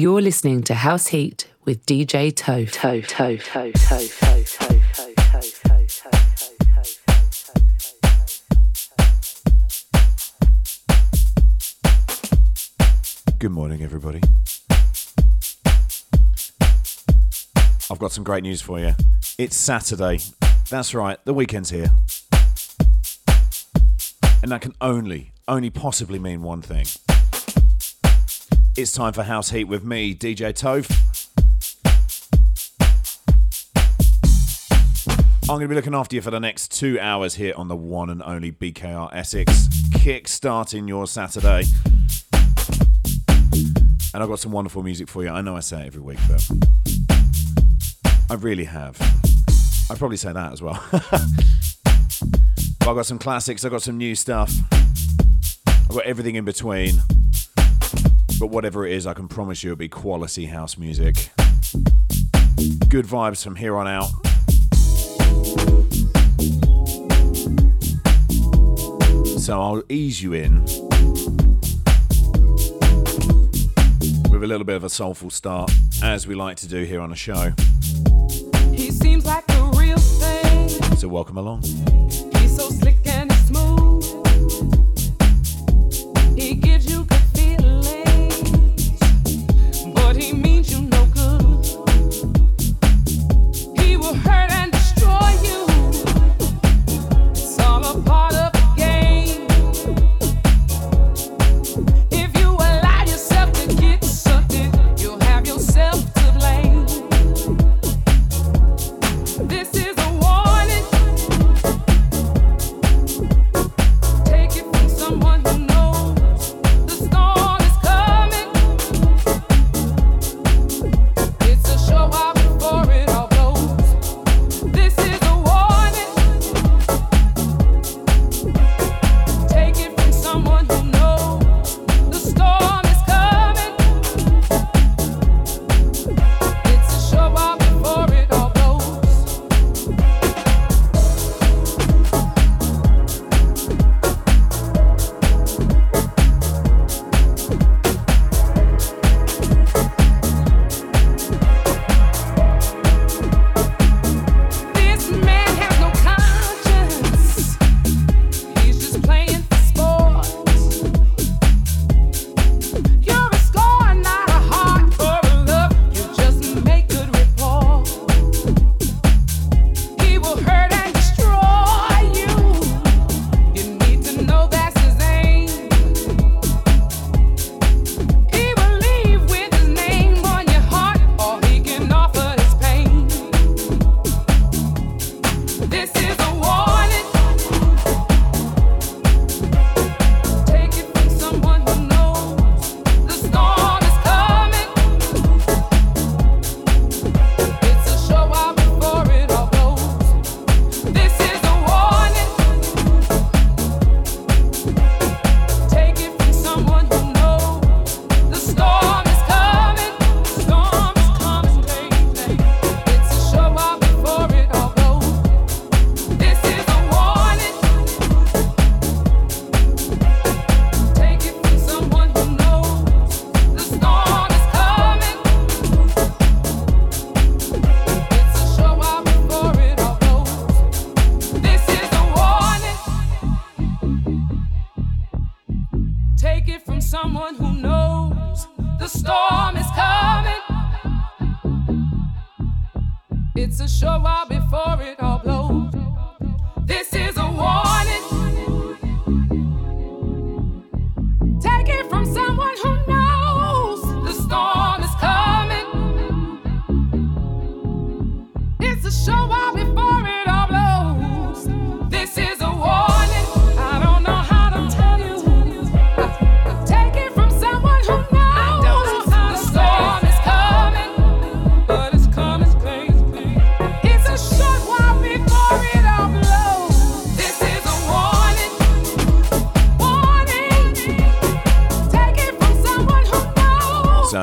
You're listening to House Heat with DJ Toe. Toe, toe, toe, toe, toe, toe, toe, toe, toe, toe, toe, Good morning, everybody. I've got some great news for you. It's Saturday. That's right, the weekend's here. And that can only, only possibly mean one thing. It's time for House Heat with me, DJ Toph. I'm going to be looking after you for the next two hours here on the one and only BKR Essex, kick-starting your Saturday. And I've got some wonderful music for you. I know I say it every week, but I really have. I'd probably say that as well. I've got some classics, I've got some new stuff, I've got everything in between. But whatever it is, I can promise you it'll be quality house music. Good vibes from here on out. So I'll ease you in with a little bit of a soulful start, as we like to do here on the show. He seems like the real thing. So welcome along. He's so slick and smooth.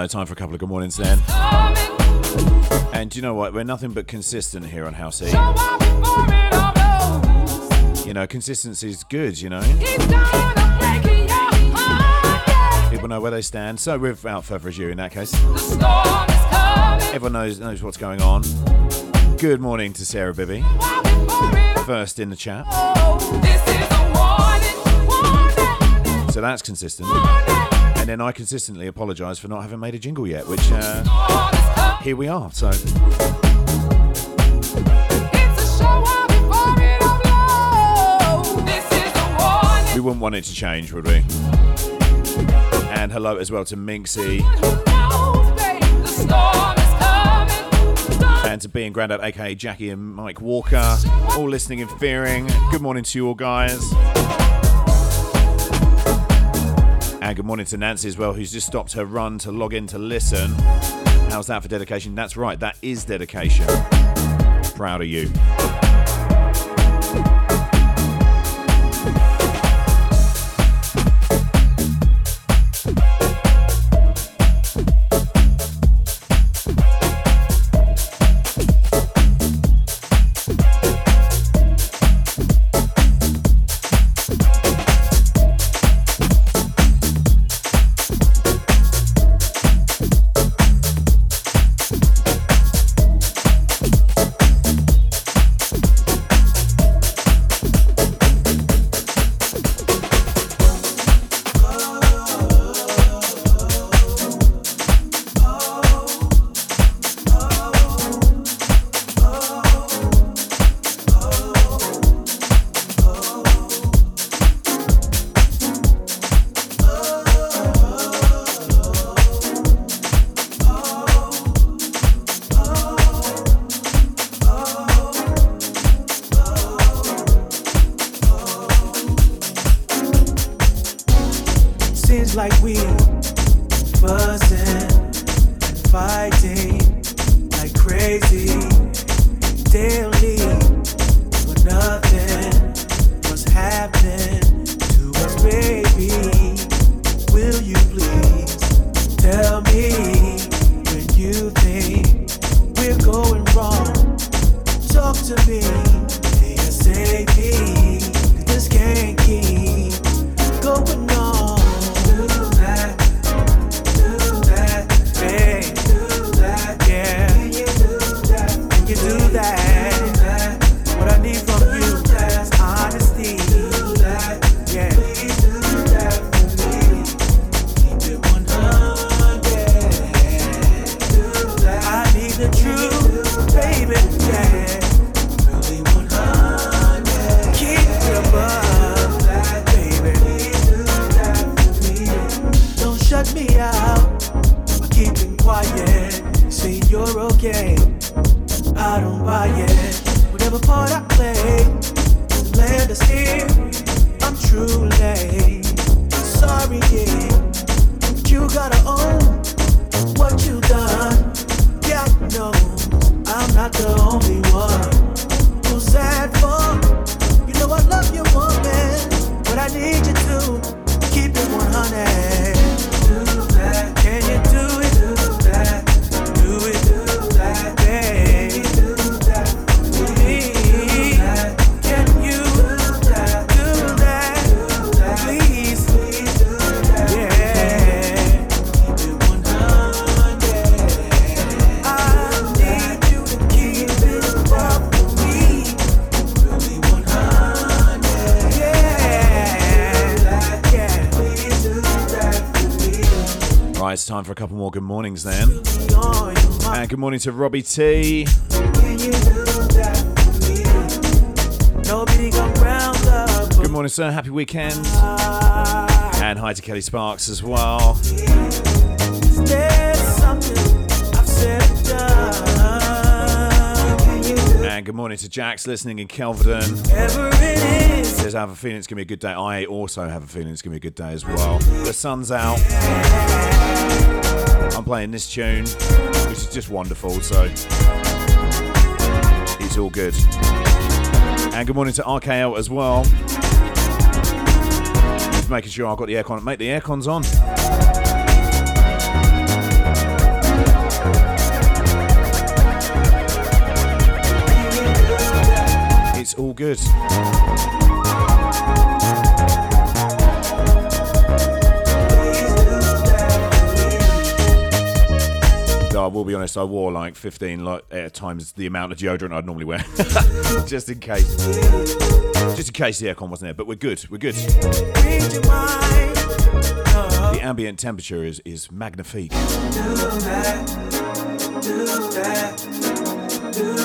Time for a couple of good mornings then. And you know what? We're nothing but consistent here on House blows. You know, consistency is good, you know. People know where they stand. So without further ado, in that case, everyone knows knows what's going on. Good morning to Sarah Bibby, first in the chat. So that's consistent. And then I consistently apologise for not having made a jingle yet, which uh, Storm is coming. here we are. So It's a show while before it all blows. This is a warning. we wouldn't want it to change, would we? And hello as well to Minxie Who knows, babe? The storm is coming. Storm and to B and Grandad, aka Jackie and Mike Walker, all listening and fearing. Good morning to you all, guys. And good morning to Nancy as well, who's just stopped her run to log in to listen. How's that for dedication? That's right, that is dedication. Proud of you. To Robbie T. Good morning, sir. Happy weekend. And hi to Kelly Sparks as well. And good morning to Jax listening in Kelvedon. Says I have a feeling it's gonna be a good day. I also have a feeling it's gonna be a good day as well. The sun's out. I'm playing this tune, just wonderful, so it's all good. And good morning to RKL as well. Just making sure I've got the aircon. Mate, the aircon's on. It's all good. Will be honest, I wore like 15 like, times the amount of deodorant I'd normally wear. Just in case. Just in case the aircon wasn't there. But we're good. We're good. The ambient temperature is, is magnifique. do that. Do that. Do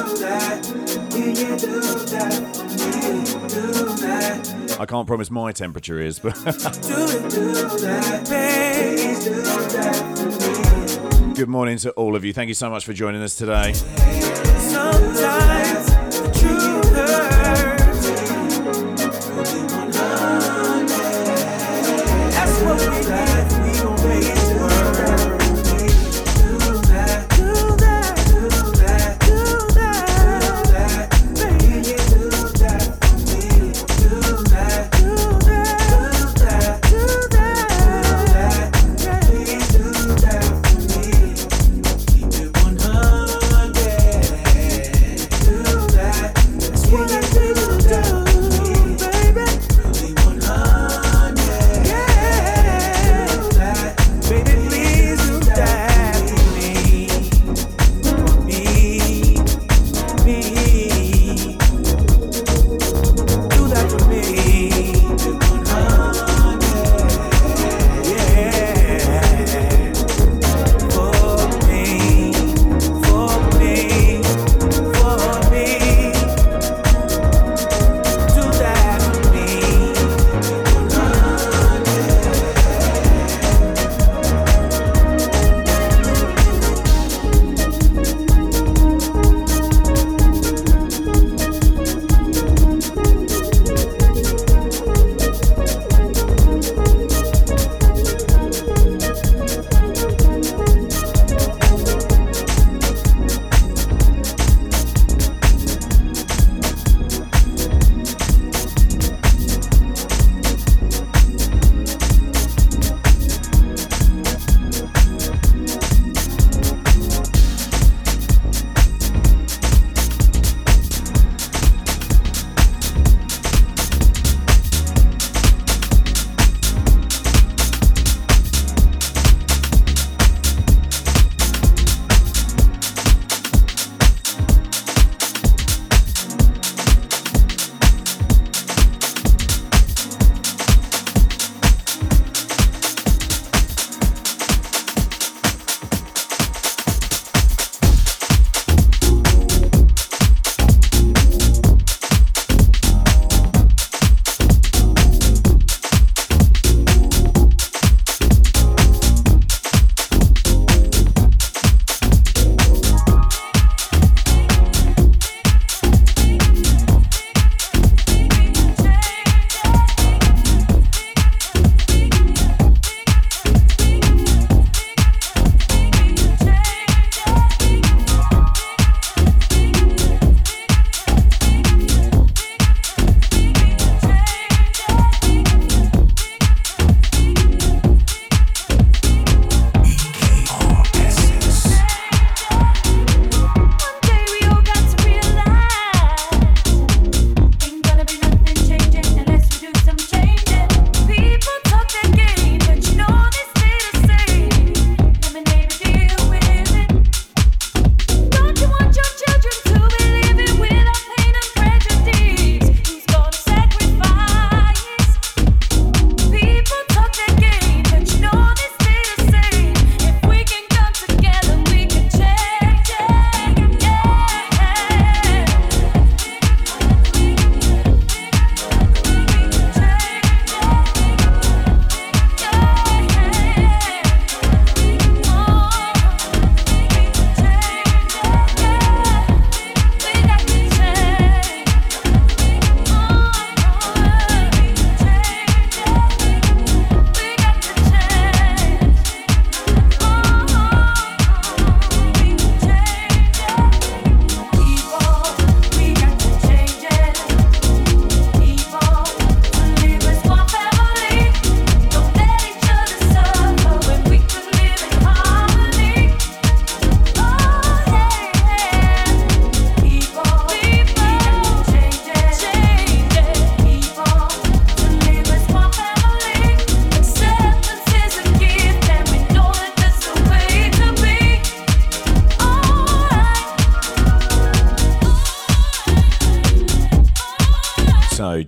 that. I can't promise my temperature is, but good morning to all of you. Thank you so much for joining us today.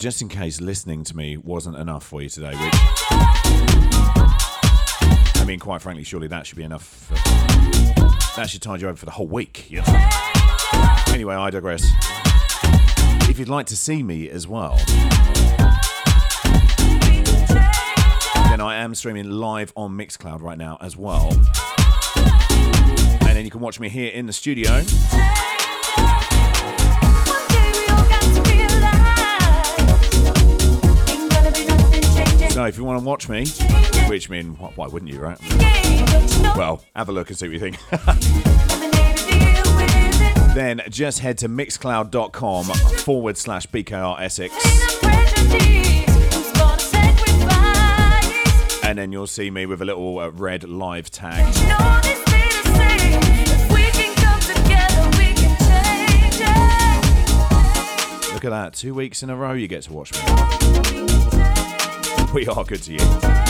Just in case listening to me wasn't enough for you today, which I mean, quite frankly, surely that should be enough. For, that should tide you over for the whole week. You know? Anyway, I digress. If you'd like to see me as well, then I am streaming live on Mixcloud right now as well. And then you can watch me here in the studio. So if you want to watch me, which mean why wouldn't you, right? Well, have a look and see what you think. then just head to mixcloud.com forward slash BKR Essex, and then you'll see me with a little uh, red live tag. Look at that, two weeks in a row you get to watch me. We are good to you.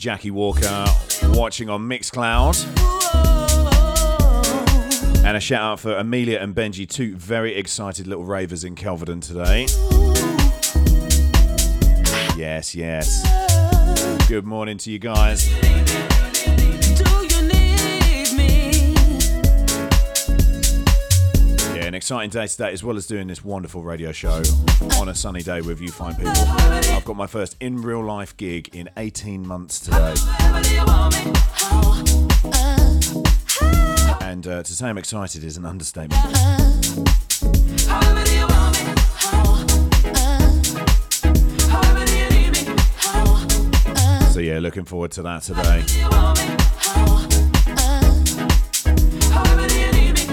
Jackie Walker watching on Mixcloud. And a shout out for Amelia and Benji, two very excited little ravers in Kelvedon today. Yes, yes. Good morning to you guys. Exciting day today, as well as doing this wonderful radio show on a sunny day with you fine people. I've got my first in real life gig in 18 months today. And uh, to say I'm excited is an understatement. So, yeah, looking forward to that today.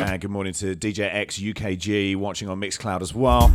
And good morning to DJ X UKG watching on Mixcloud as well.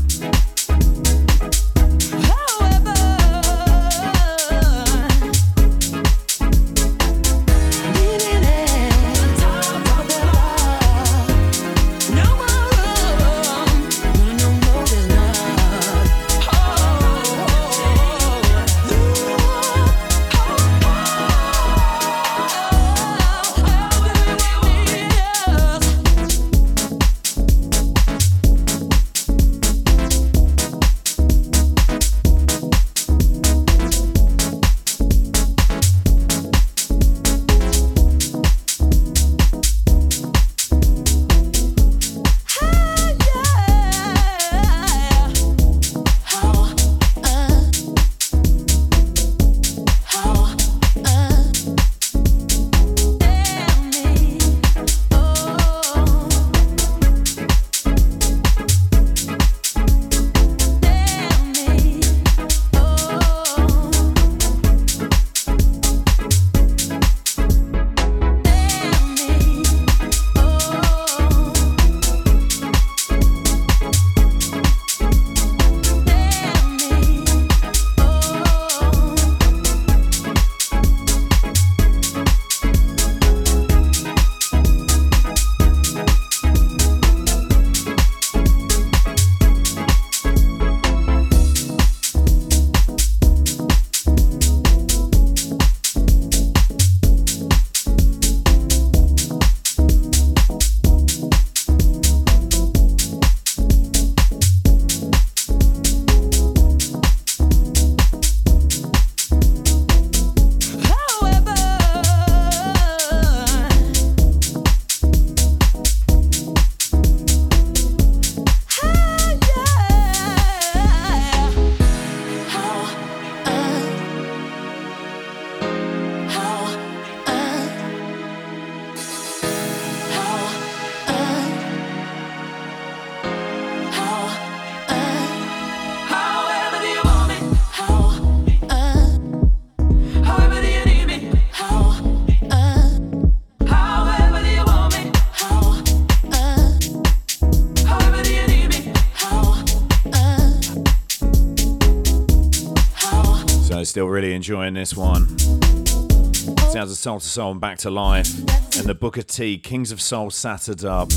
Still really enjoying this one. Sounds of Soul II Soul and Back to Life. And the Booker T, Kings of Soul Saturdub.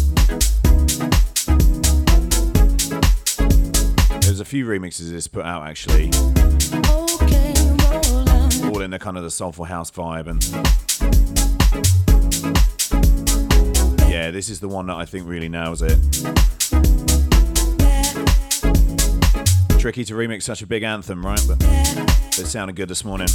There's a few remixes this put out actually. All in the kind of the soulful house vibe and Yeah, this is the one that I think really nails it. Tricky to remix such a big anthem, right? But it sounded good this morning.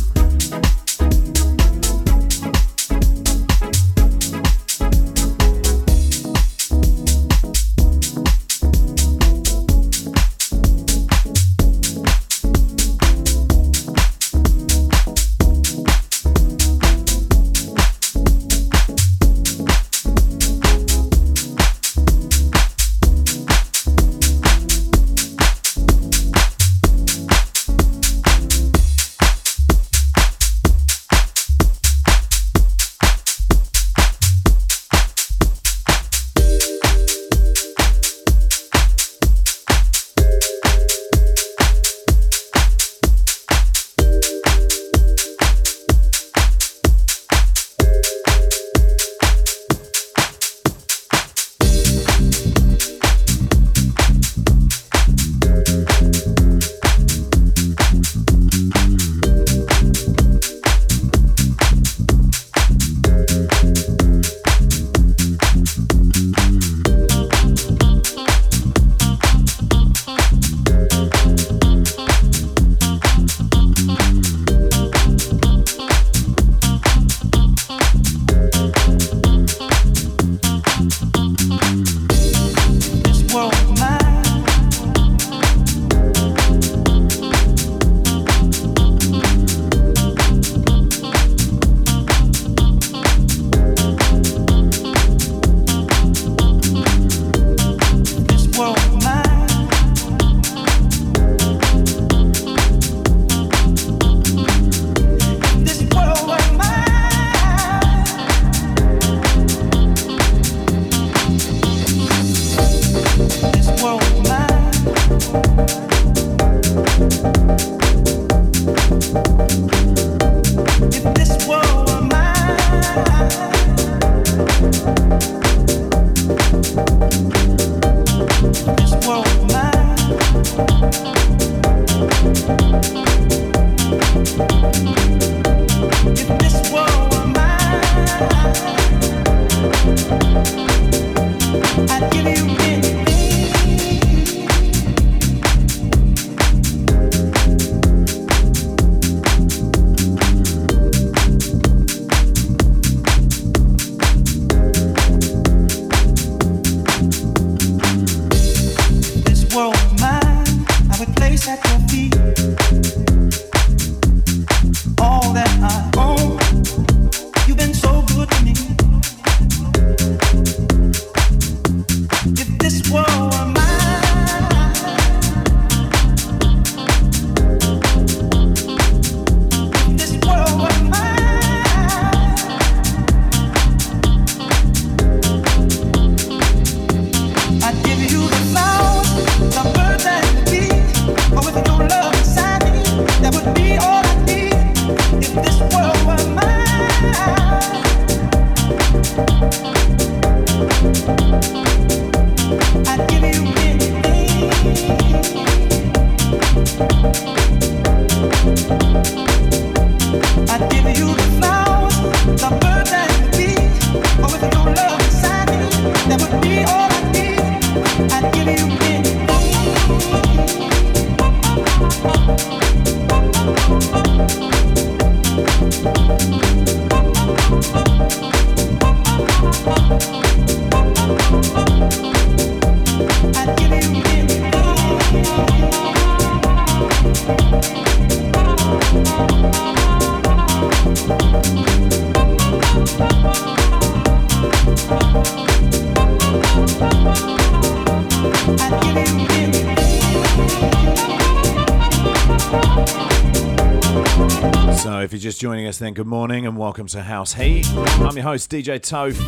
Joining us, then good morning and welcome to House Heat. I'm your host, DJ Toph,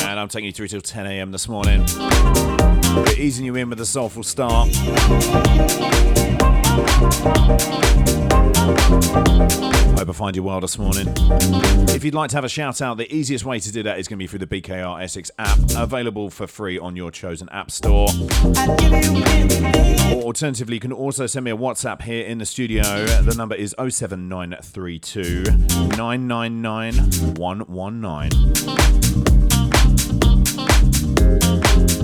and I'm taking you through till 10 a.m. this morning. We're easing you in with a soulful start. Hope I find you well this morning. If you'd like to have a shout out, the easiest way to do that is going to be through the BKR Essex app, available for free on your chosen app store. Or alternatively, you can also send me a WhatsApp here in the studio. The number is 07932 999 119.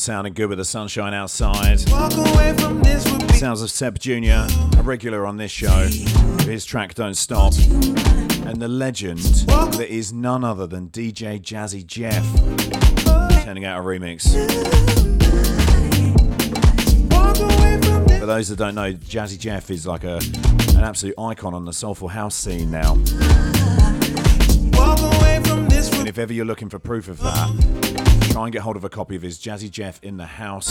Sounding good with the sunshine outside. Walk away from this be Sounds of Seb Jr., a regular on this show. His track Don't Stop. And the legend that is none other than DJ Jazzy Jeff turning out a remix. walk away from this. For those that don't know, Jazzy Jeff is like a an absolute icon on the soulful house scene now. Walk away from this And if ever you're looking for proof of that, try and get hold of a copy of his Jazzy Jeff in the House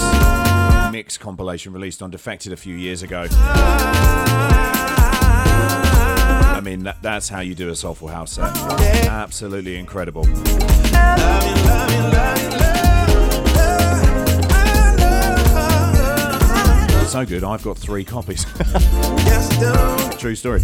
mix compilation released on Defected a few years ago. I mean, that, that's how you do a soulful house set. Absolutely incredible. So good, I've got three copies. True story.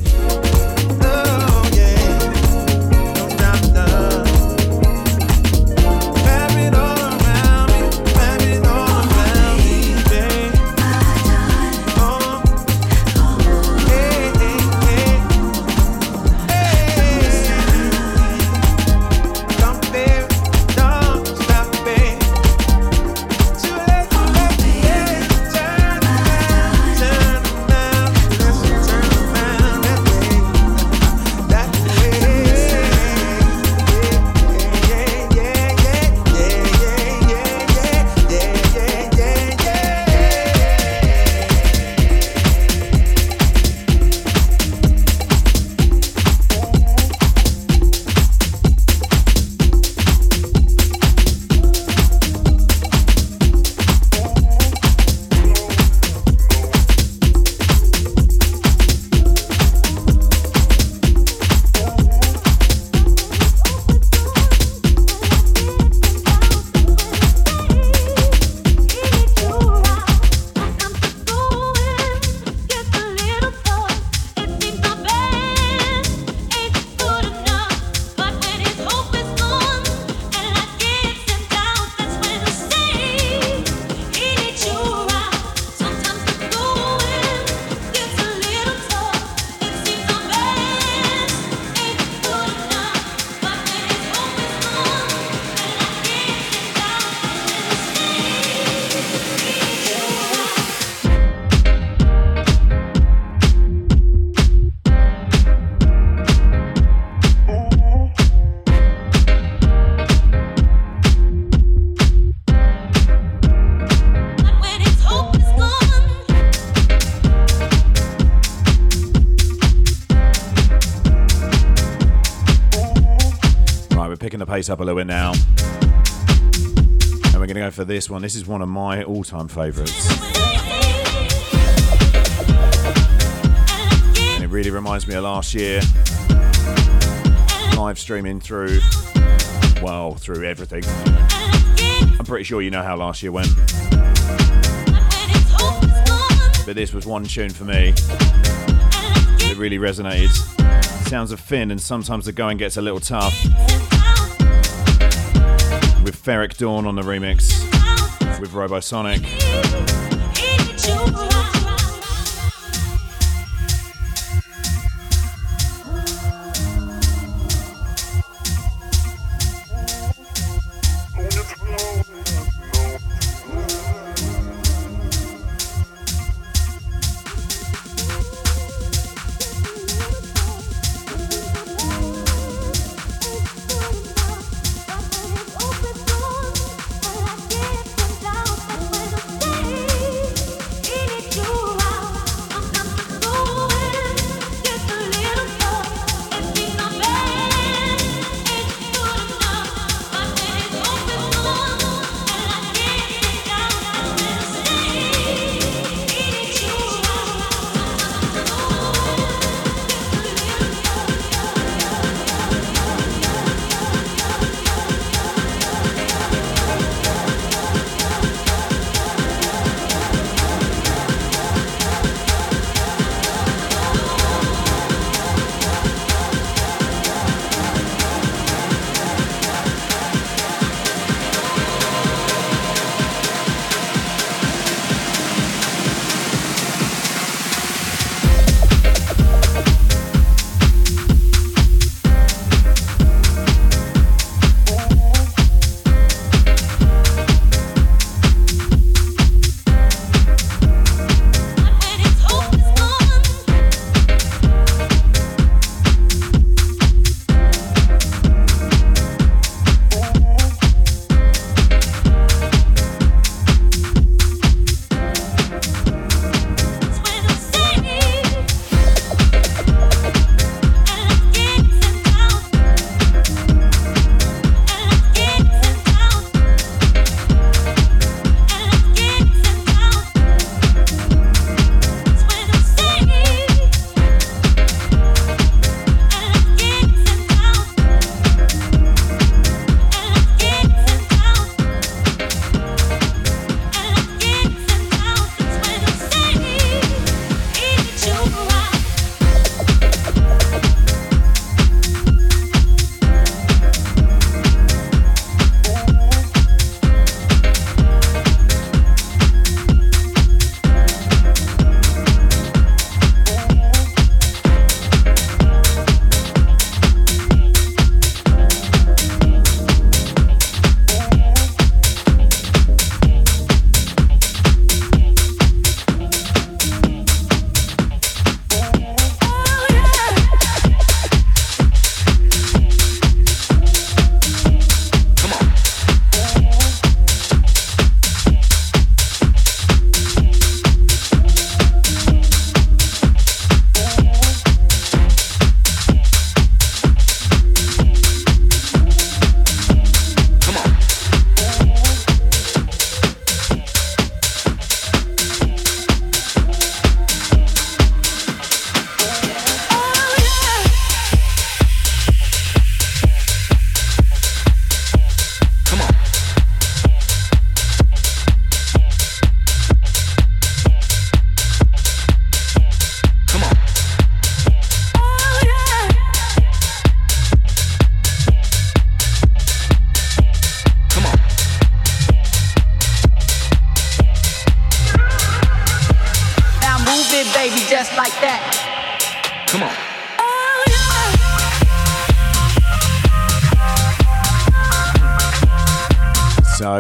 Pace up a little bit now. And we're going to go for this one. This is one of my all time favourites. And it really reminds me of last year. Live streaming through, well, through everything. I'm pretty sure you know how last year went. But this was one tune for me that really resonated. Sounds of Finn, and sometimes the going gets a little tough. Ferreck Dawn on the remix, with Robosonic.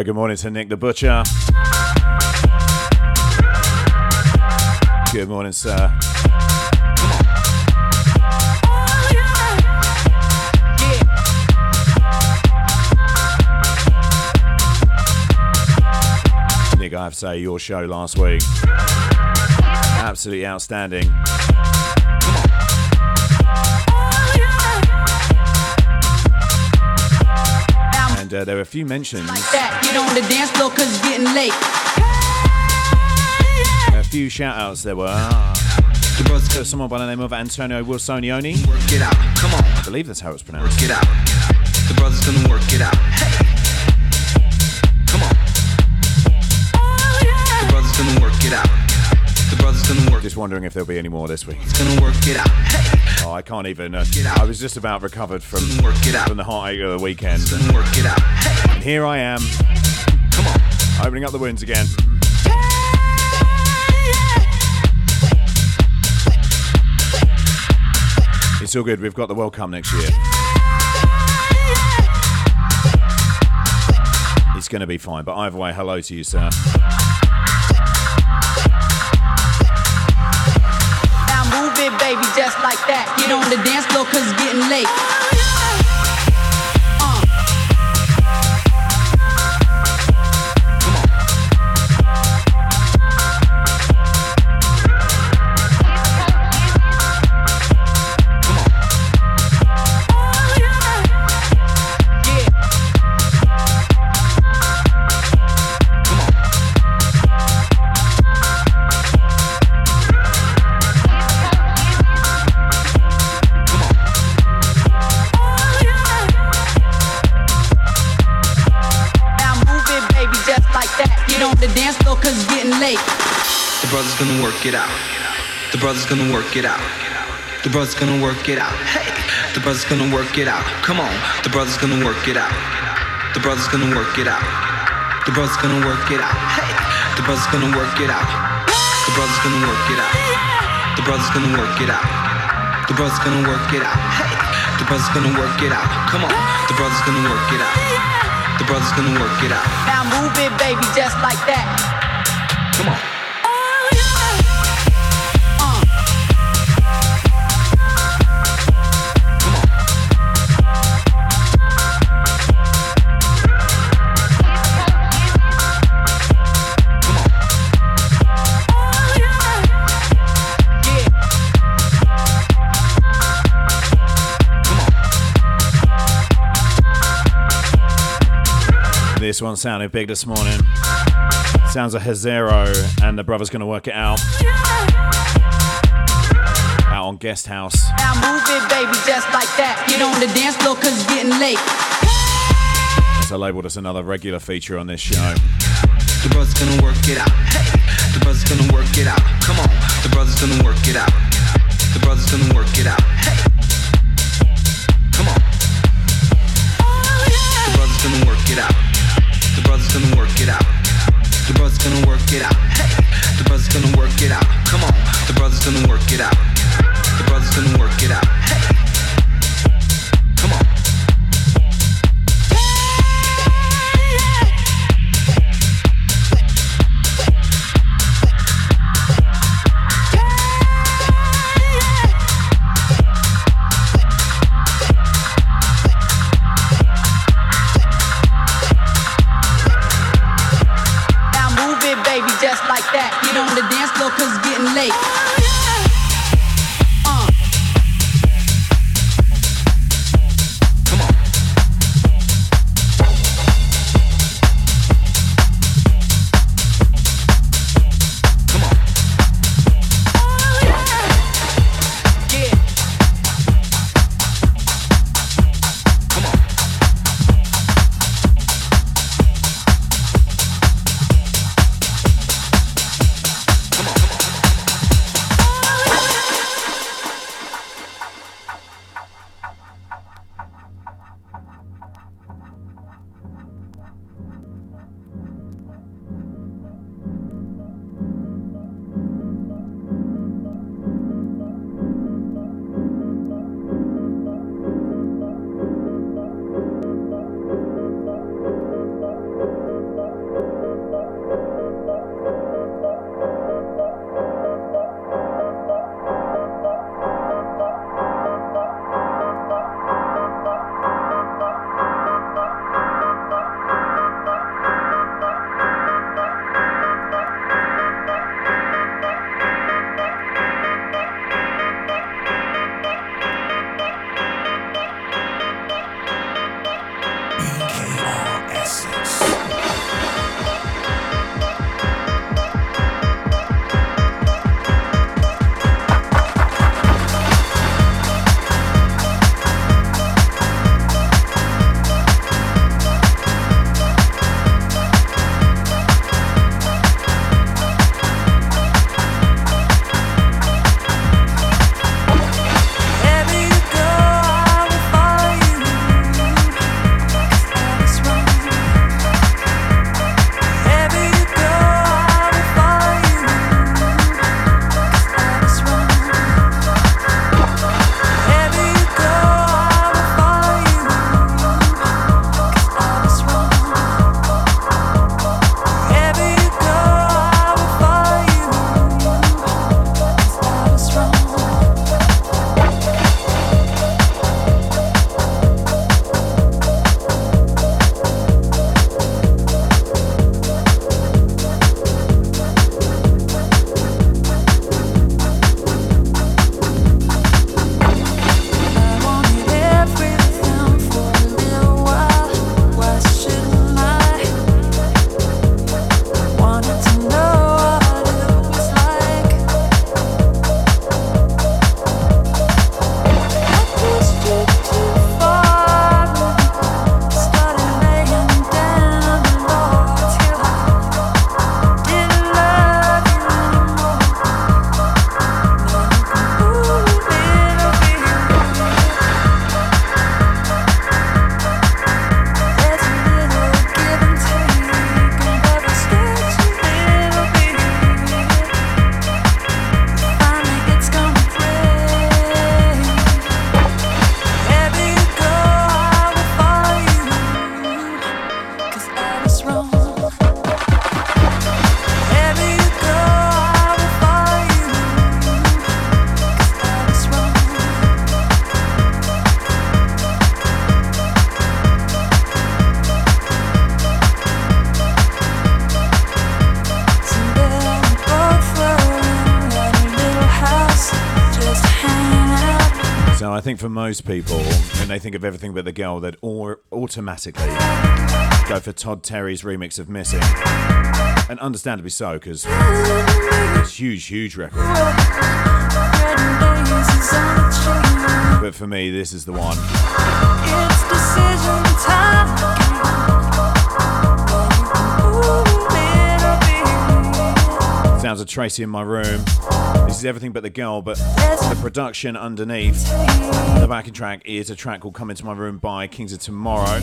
Good morning to Nick the Butcher. Good morning, sir. Nick, I have to say, your show last week, absolutely outstanding. Uh, there were a few mentions, that. Get on the dance floor cause it's getting late. a few shout outs there were. The brothers There was someone by the name of Antonio Wilsonioni. gonna work it out. Come on, I believe that's how it's pronounced. work it out. The brothers gonna work it out. Just wondering if there'll be any more this week. It's gonna work it out. Hey. Oh, I can't even. Uh. I was just about recovered from work it out. from the heartache of the weekend. It's gonna work it out. Hey. And here I am, Come on. opening up the wounds again. It's all good. We've got the World Cup next year. It's going to be fine. But either way, hello to you, sir. On the dance floor cause it's getting late. Work it out. The brothers gonna work it out. The brothers gonna work it out. Hey, the brothers gonna work it out. Come on, the brothers gonna work it out. The brothers gonna work it out. The brothers gonna work it out. Hey, the brothers gonna work it out. The brothers gonna work it out. The brothers gonna work it out. The brothers gonna work it out. Hey, the brothers gonna work it out. Come on, the brothers gonna work it out. The brothers gonna work it out. Now move it, baby, just like that. Come on. One sounded big this morning. Sounds like Hazero, and the brother's going to work it out. Out on Guest House. Now move it, baby, just like that. Get on the dance floor cause it's getting late. It's a label that's another regular feature on this show. The brothers gonna work it out. Hey, the brothers gonna work it out. Come on, the brothers gonna work it out. The brothers gonna work it out. Hey, it out. Hey, the brothers gonna work it out. Come on, the brothers gonna work it out. Think for most people, when they think of everything but the girl, they'd all automatically go for Todd Terry's remix of Missing. And understandably so, because it's huge, huge record. But for me, this is the one. Sounds of Tracey in my room. This is everything but the girl, but the production underneath the backing track is a track called Come Into My Room by Kings of Tomorrow.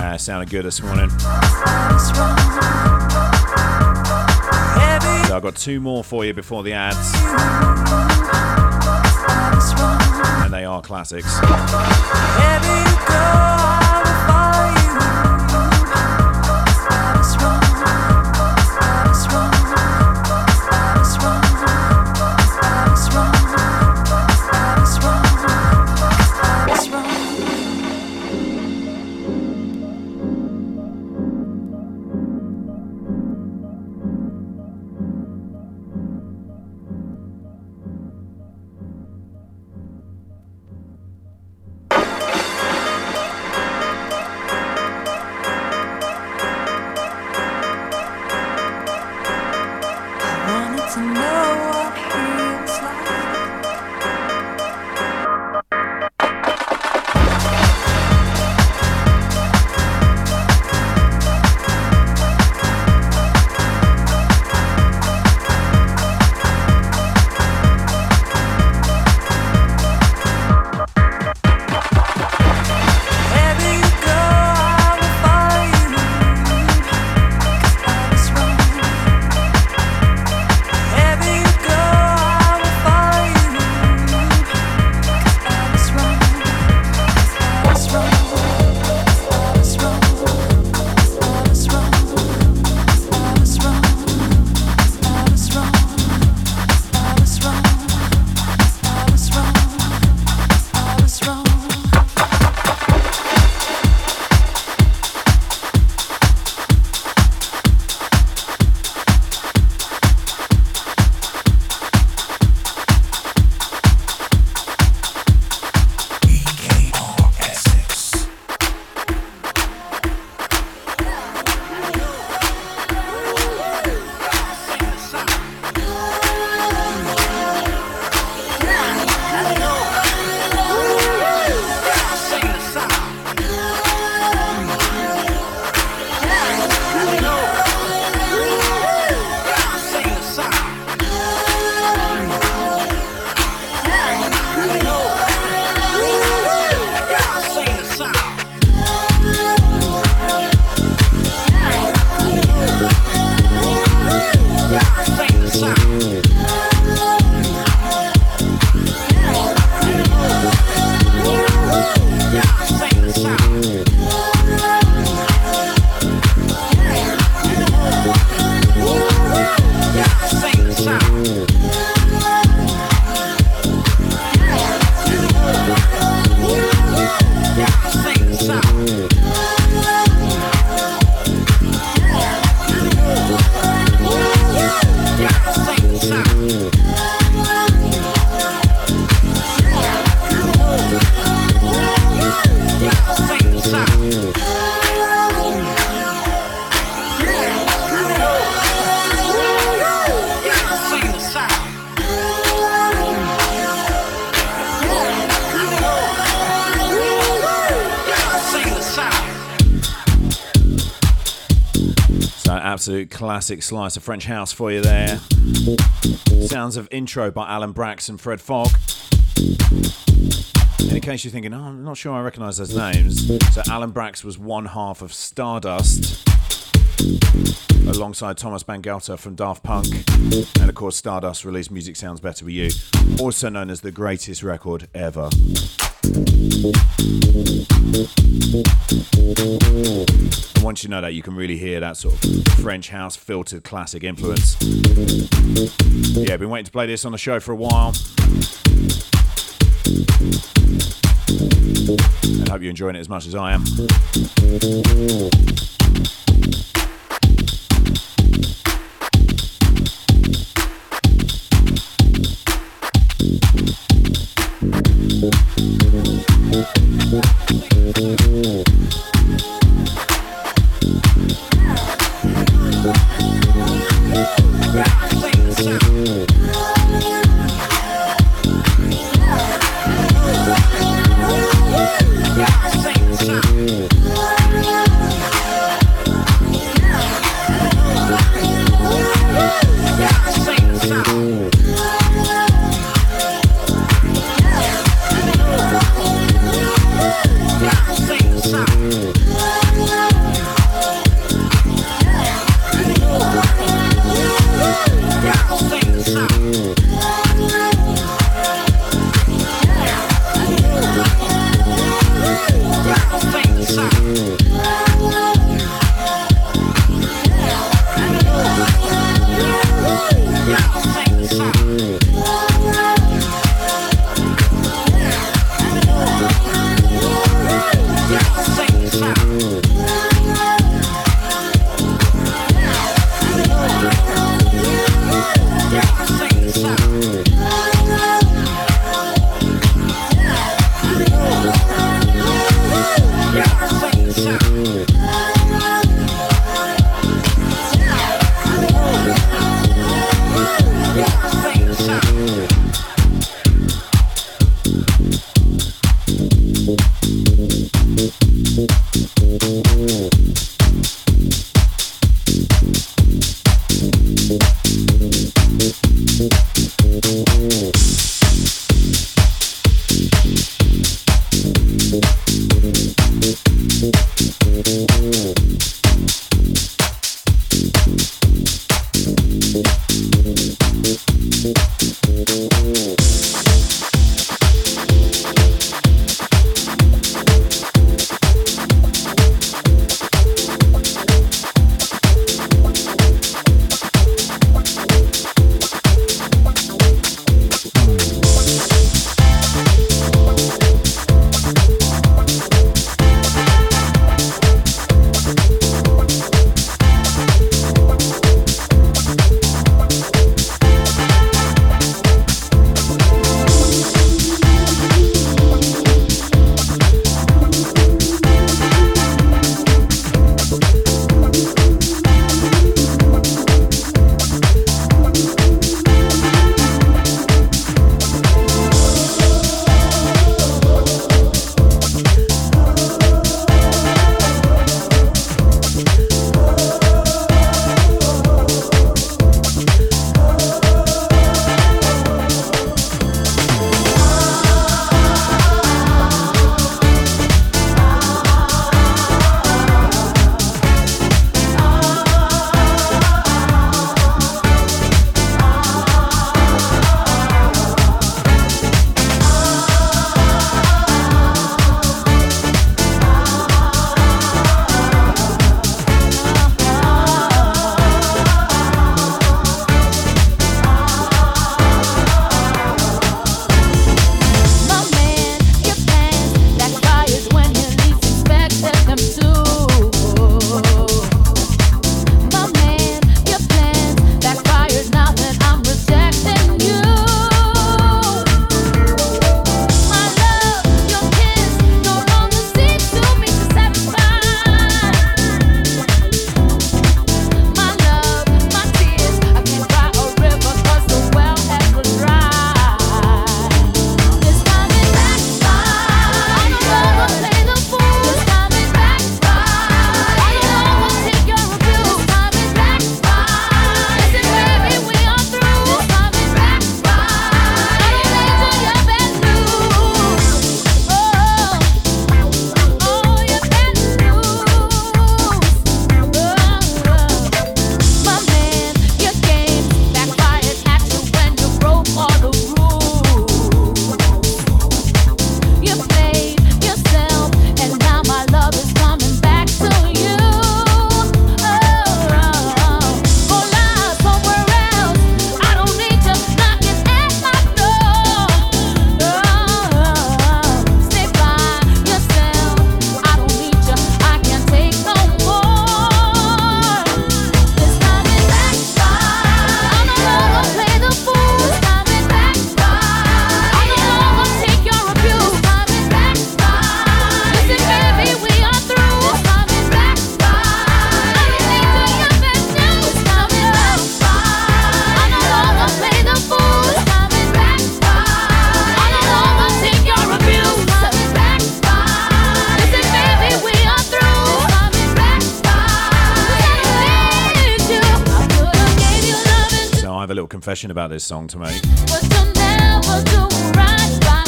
Ah, sounded good this morning. Got two more for you before the ads. And they are classics. Absolute classic slice of French house for you there. Sounds of intro by Alan Braxe and Fred Falke. In case you're thinking, oh, I'm not sure I recognise those names. So Alan Braxe was one half of Stardust alongside Thomas Bangalter from Daft Punk. And of course, Stardust released Music Sounds Better With You, also known as the greatest record ever. Once you know that, you can really hear that sort of French house filtered classic influence. Yeah, been waiting to play this on the show for a while. And hope you're enjoying it as much as I am. Confession about this song to make, But you'll never do right by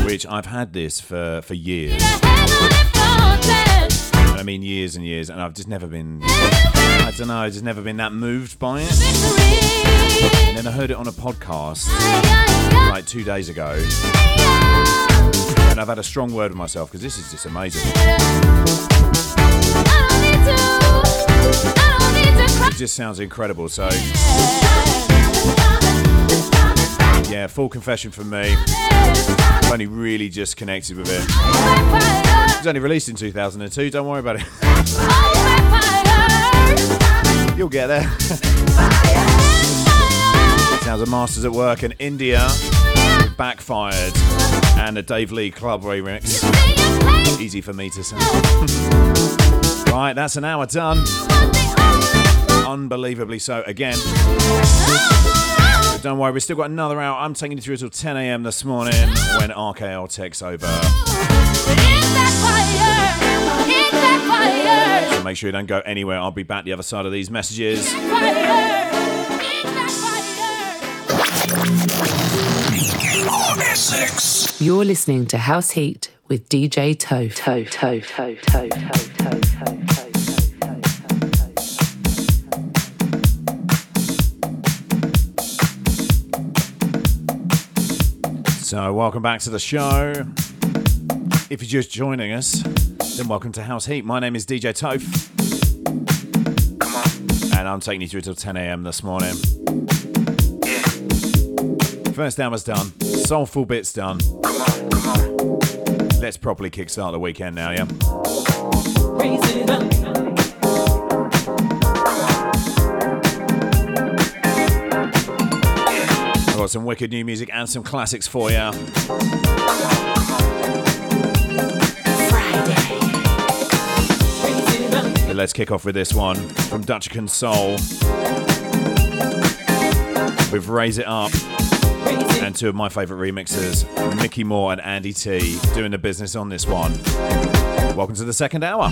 me. which I've had this for, for years. Hang on it frontin'. And I mean years and years, and I've just never been, I don't know, I've just never been that moved by it. And then I heard it on a podcast like two days ago, and I've had a strong word with myself because this is just amazing. I don't need to. I don't need to cry. It just sounds incredible. So, yeah, full confession from me. I've only really just connected with it. It was only released in 2002, don't worry about it. You'll get there. Sounds of Masters at Work in India, Backfired, and a Dave Lee Club remix. Easy for me to say. right, that's an hour done. Unbelievably so again. But don't worry, we've still got another hour. I'm taking you through till 10 a.m. this morning when RKL takes over. So make sure you don't go anywhere. I'll be back the other side of these messages. You're listening to House Heat with DJ Toe. Toe, toe, toe, toe, toe, toe, toe, toe. So, welcome back to the show. If you're just joining us, then welcome to House Heat. My name is DJ Toph. And I'm taking you through till 10 a.m. this morning. First hour's done. Soulful bits done. Let's properly kickstart the weekend now, yeah? I've got some wicked new music and some classics for you. But let's kick off with this one from Dutchican Soul. With Raise It Up and two of my favourite remixes, Mickey Moore and Andy T, doing the business on this one. Welcome to the second hour.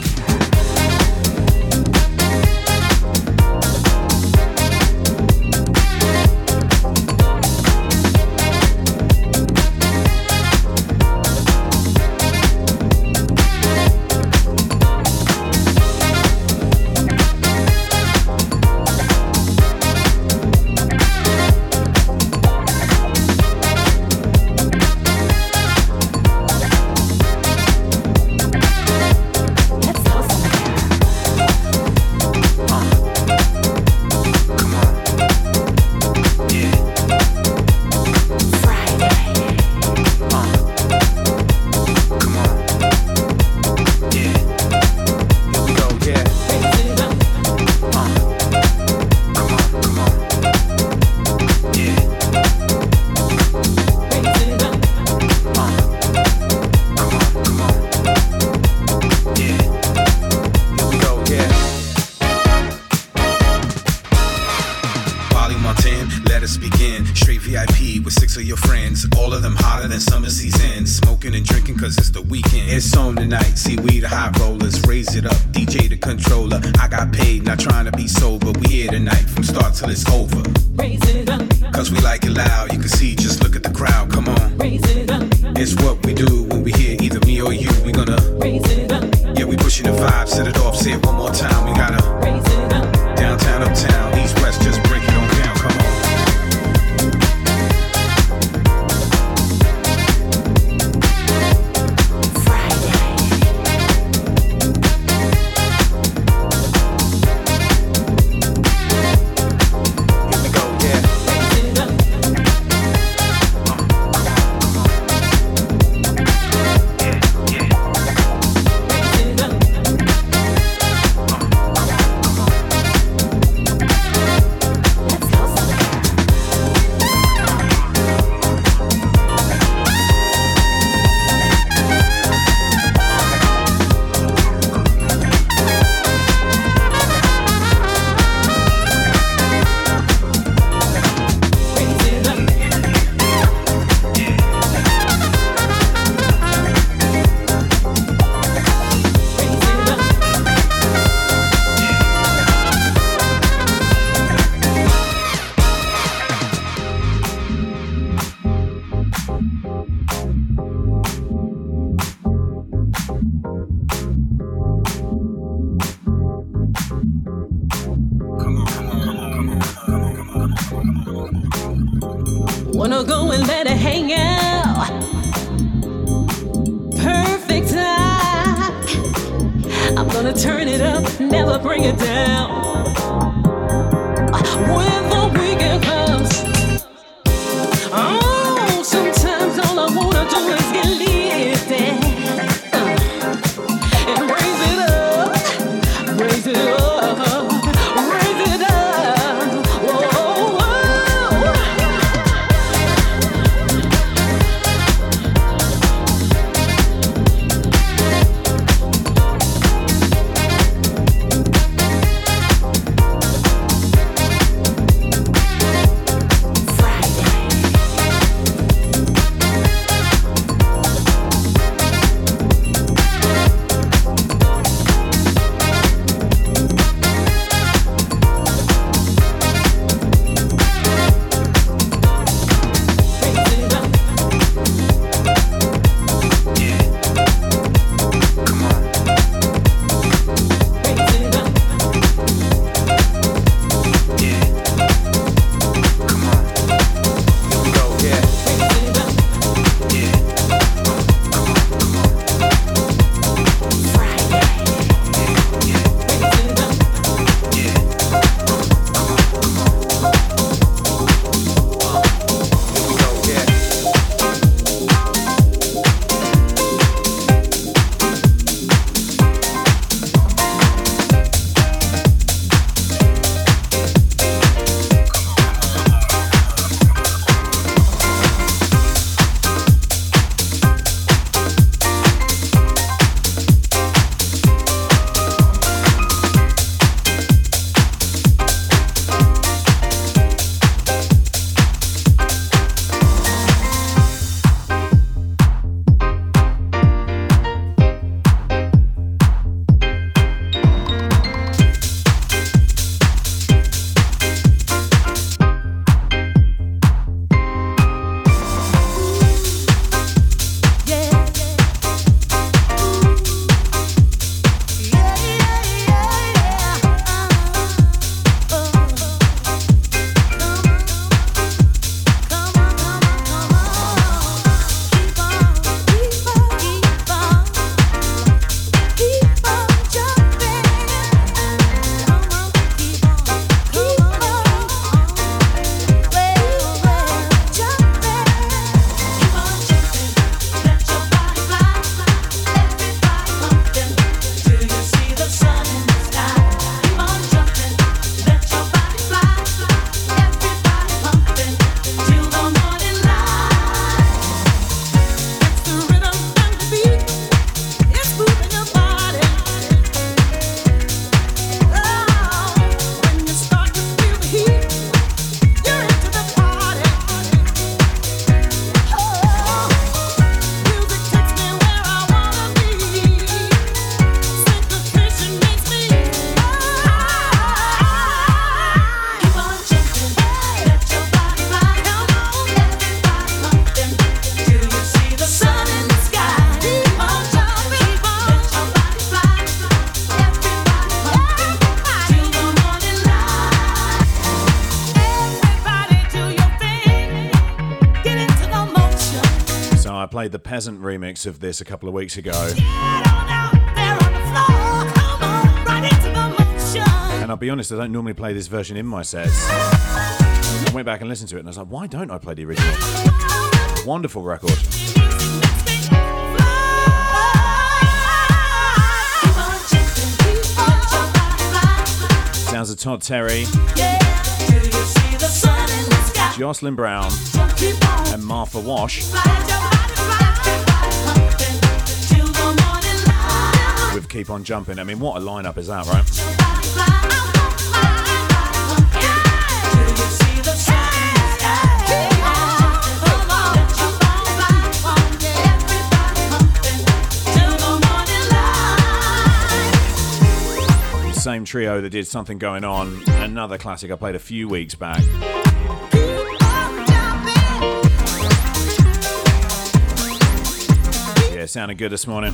Peasant remix of this a couple of weeks ago. And I'll be honest, I don't normally play this version in my sets. I went back and listened to it and I was like, why don't I play the original? Wonderful record. Sounds of Todd Terry, Jocelyn Brown, and Martha Wash Keep On Jumping. I mean, what a lineup is that, right? Same trio that did something going on. Another classic I played a few weeks back. Yeah, sounded good this morning.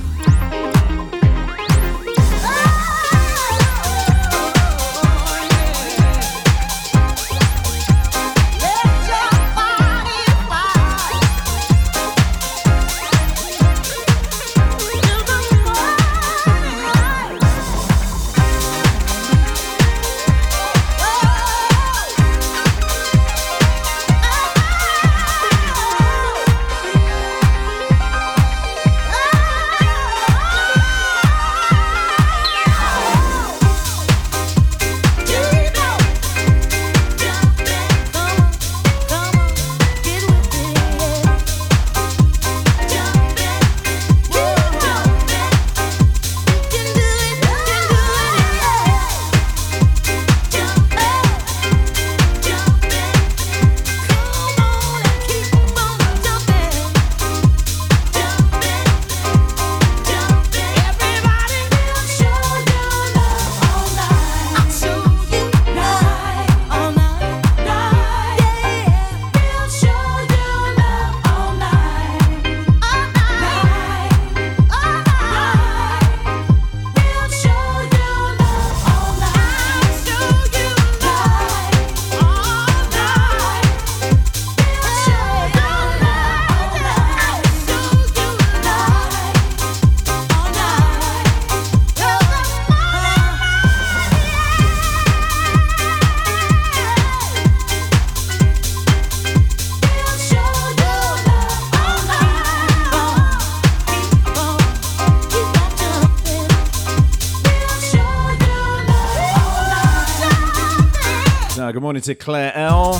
To Claire L.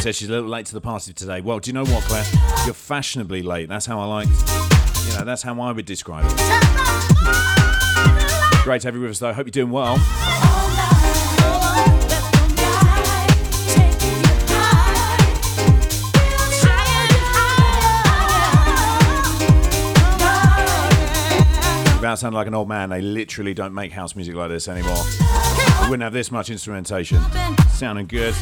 Says she's a little late to the party today. Well, do you know what, Claire? You're fashionably late. That's how I like. You know, that's how I would describe it. Great to have you with us, though. Hope you're doing well. About sound like an old man. They literally don't make house music like this anymore. We wouldn't have this much instrumentation. Sounding good.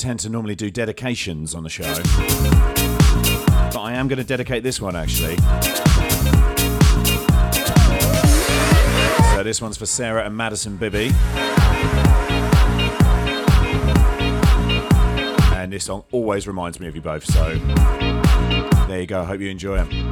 Tend to normally do dedications on the show, but I am going to dedicate this one actually. So this one's for Sarah and Madison Bibby. And this song always reminds me of you both, so there you go. Hope you enjoy it.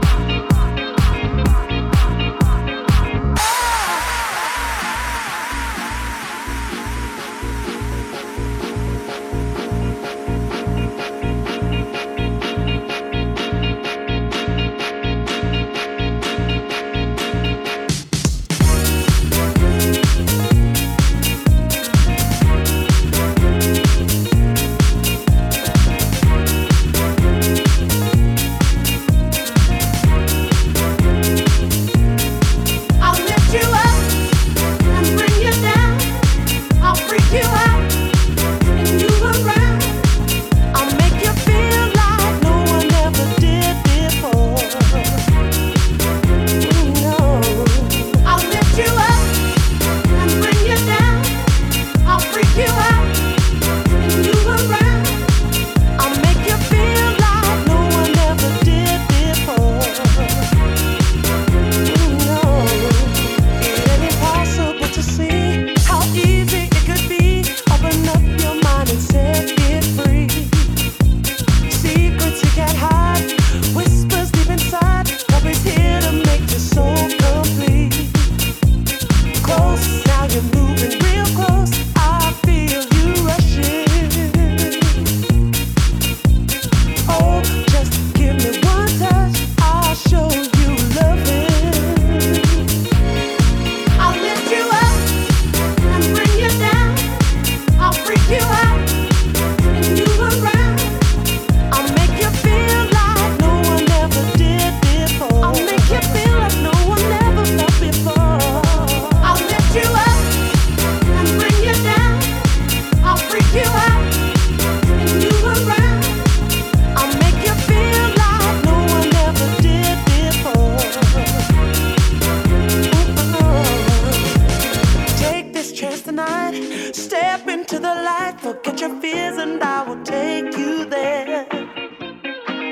Forget your fears, and I will take you there.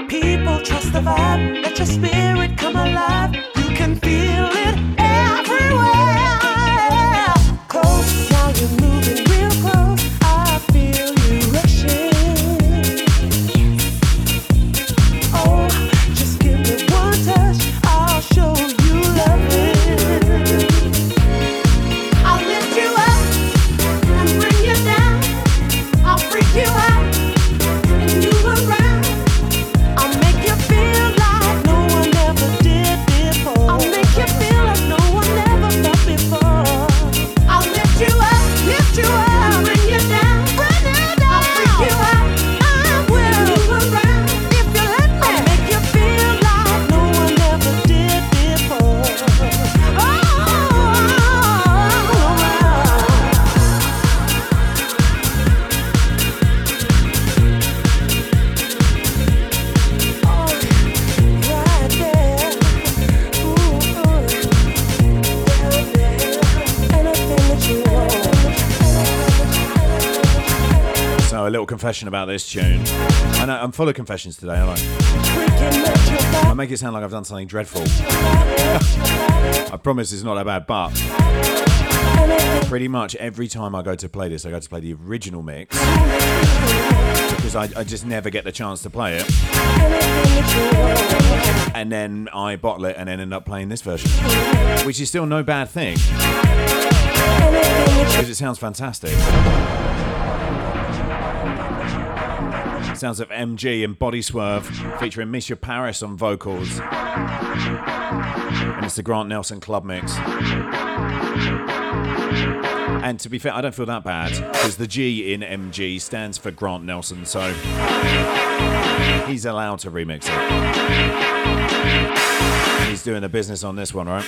People trust the vibe. Let your spirit come alive. Confession about this tune. I know I'm full of confessions today, aren't I? I make it sound like I've done something dreadful. I promise it's not that bad, but pretty much every time I go to play this, I go to play the original mix because I, I just never get the chance to play it. And then I bottle it and then end up playing this version, which is still no bad thing because it sounds fantastic. Sounds of MG and Body Swerve featuring Your Paris on vocals. And it's the Grant Nelson Club Mix. And to be fair, I don't feel that bad because the G in MG stands for Grant Nelson, so he's allowed to remix it. He's doing the business on this one, right?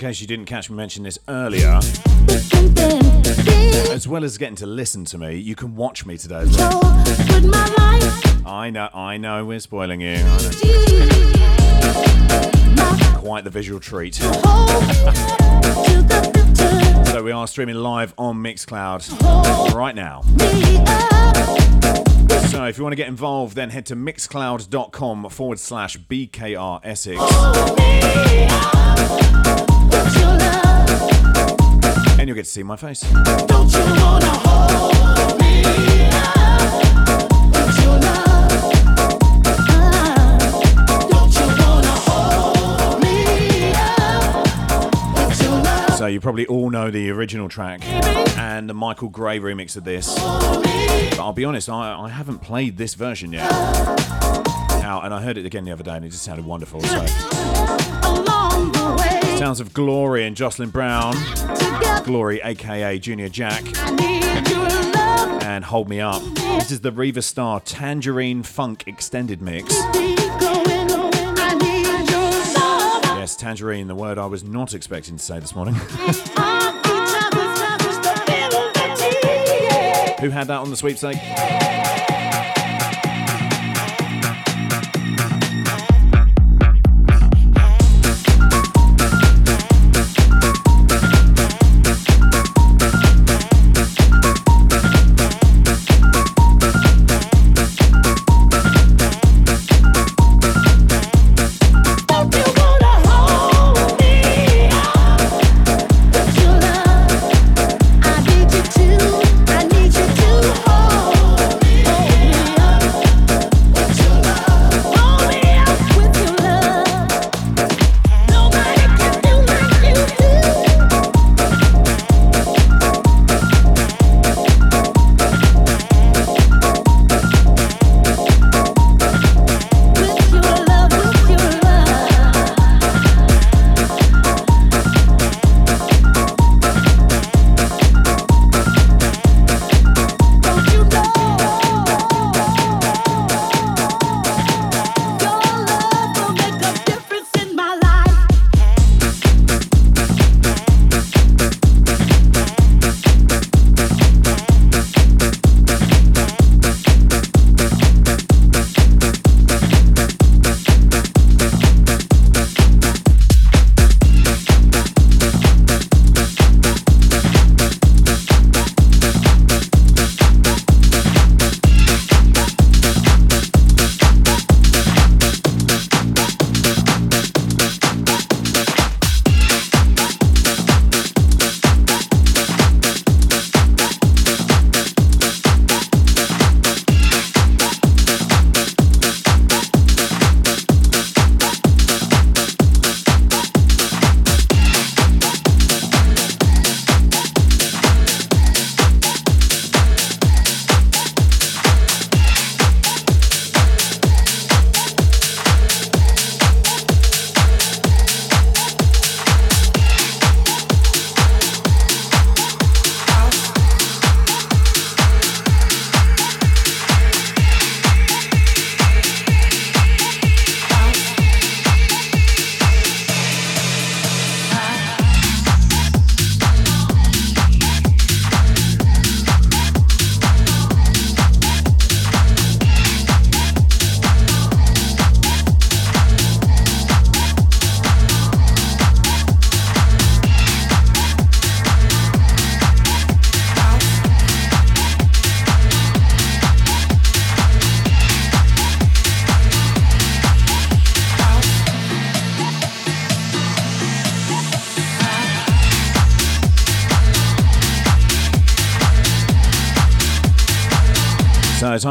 In case you didn't catch me mention this earlier, as well as getting to listen to me, you can watch me today well. I know, I know, we're spoiling you. Quite the visual treat. So we are streaming live on Mixcloud right now. So if you want to get involved, then head to mixcloud.com forward slash BKR Essex. And you'll get to see my face. Don't you wanna hold me up with your love? Don't you wanna hold me up with your love? So you probably all know the original track and the Michael Gray remix of this. But I'll be honest, I, I haven't played this version yet. Out, and I heard it again the other day, and it just sounded wonderful. So, Along the way, sounds of Glory and Jocelyn Brown, Glory, aka Junior Jack, and Hold Me Up. This is the Riva Starr Tangerine Funk Extended Mix. Yes, Tangerine, the word I was not expecting to say this morning. Who had that on the sweepstake?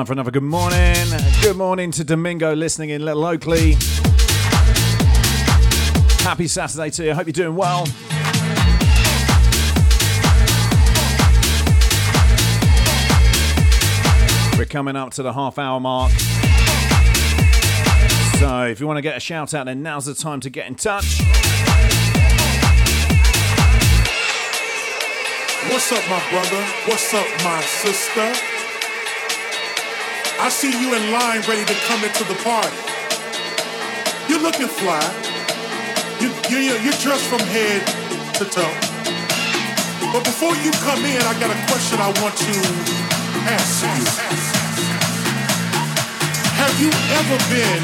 For another good morning. Good morning to Domingo listening in Little Oakley. Happy Saturday to you. Hope you're doing well. We're coming up to the half hour mark. So, if you want to get a shout out, then now's the time to get in touch. What's up, my brother? What's up, my sister? I see you in line ready to come into the party. You're looking fly. You, you, you- you're dressed from head to toe. But before you come in, I got a question I want to ask you. Have you ever been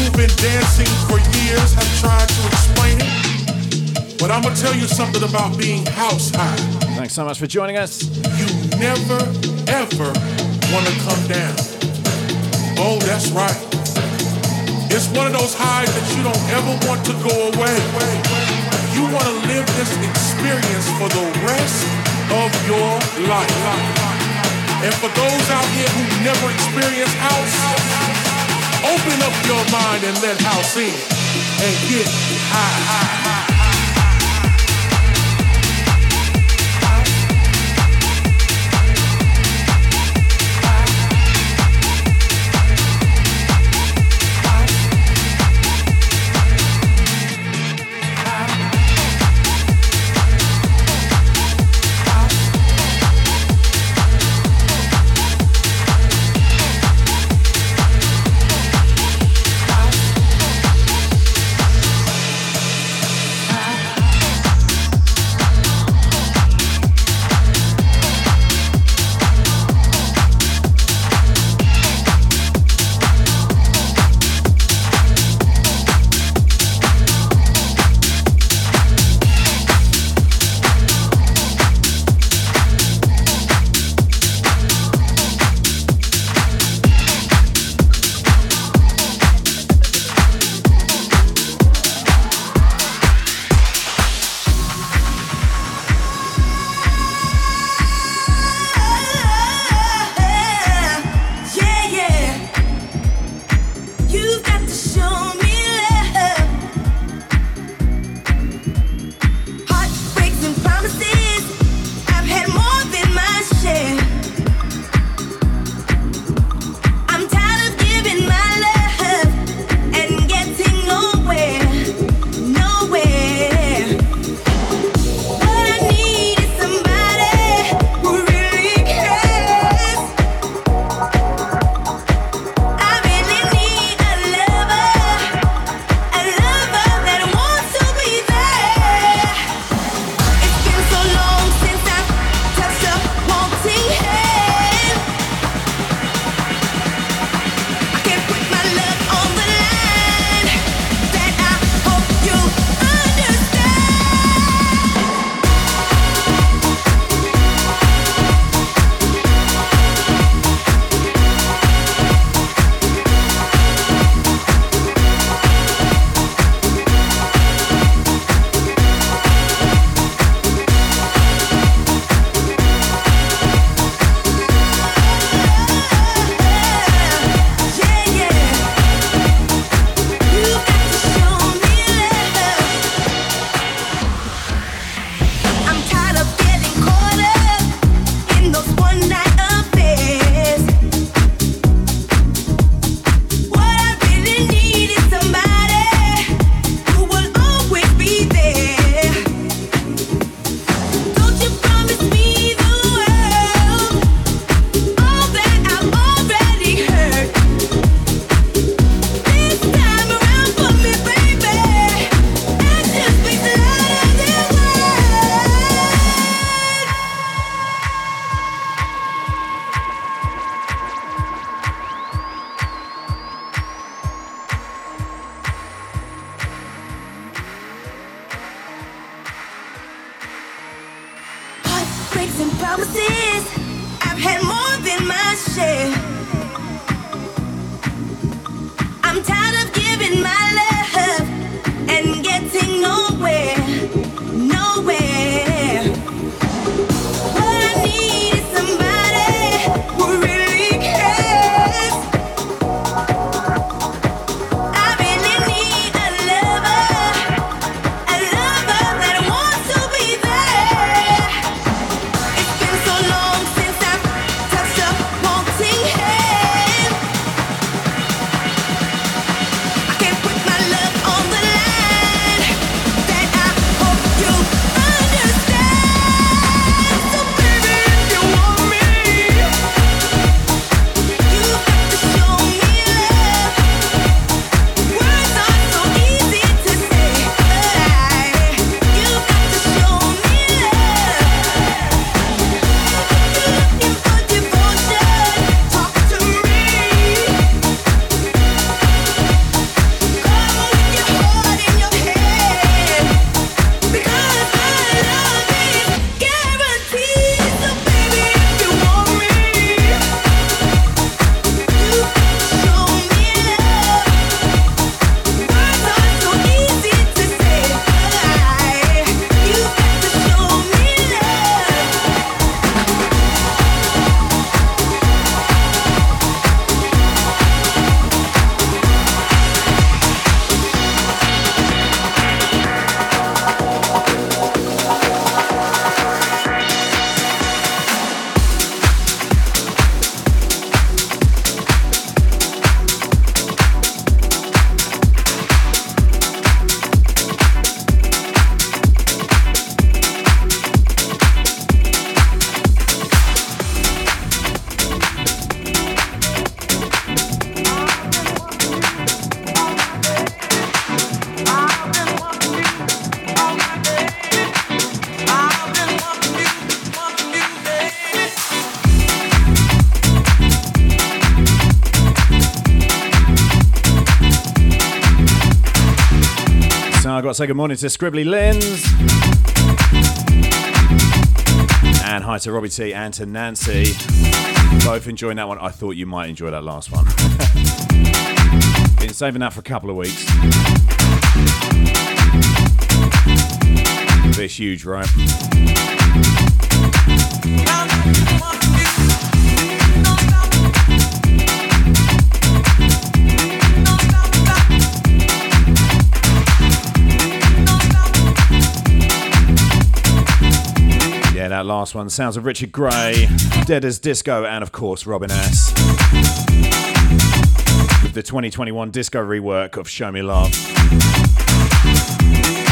who've been dancing for years have tried to explain it, but I'm going to tell you something about being house high. Thanks so much for joining us. You never, ever want to come down. Oh, that's right. It's one of those highs that you don't ever want to go away. You want to live this experience for the rest of your life. And for those out here who never experienced house, Open up your mind and let house in and get high. high, high. Got to say good morning to Scribbly Lins. And hi to Robbie T and to Nancy. Both enjoying that one. I thought you might enjoy that last one. Been saving that for a couple of weeks. Bit huge, right? That last one. Sounds of Richard Grey, Dead as Disco, and of course Robin S. With the 2021 disco rework of Show Me Love.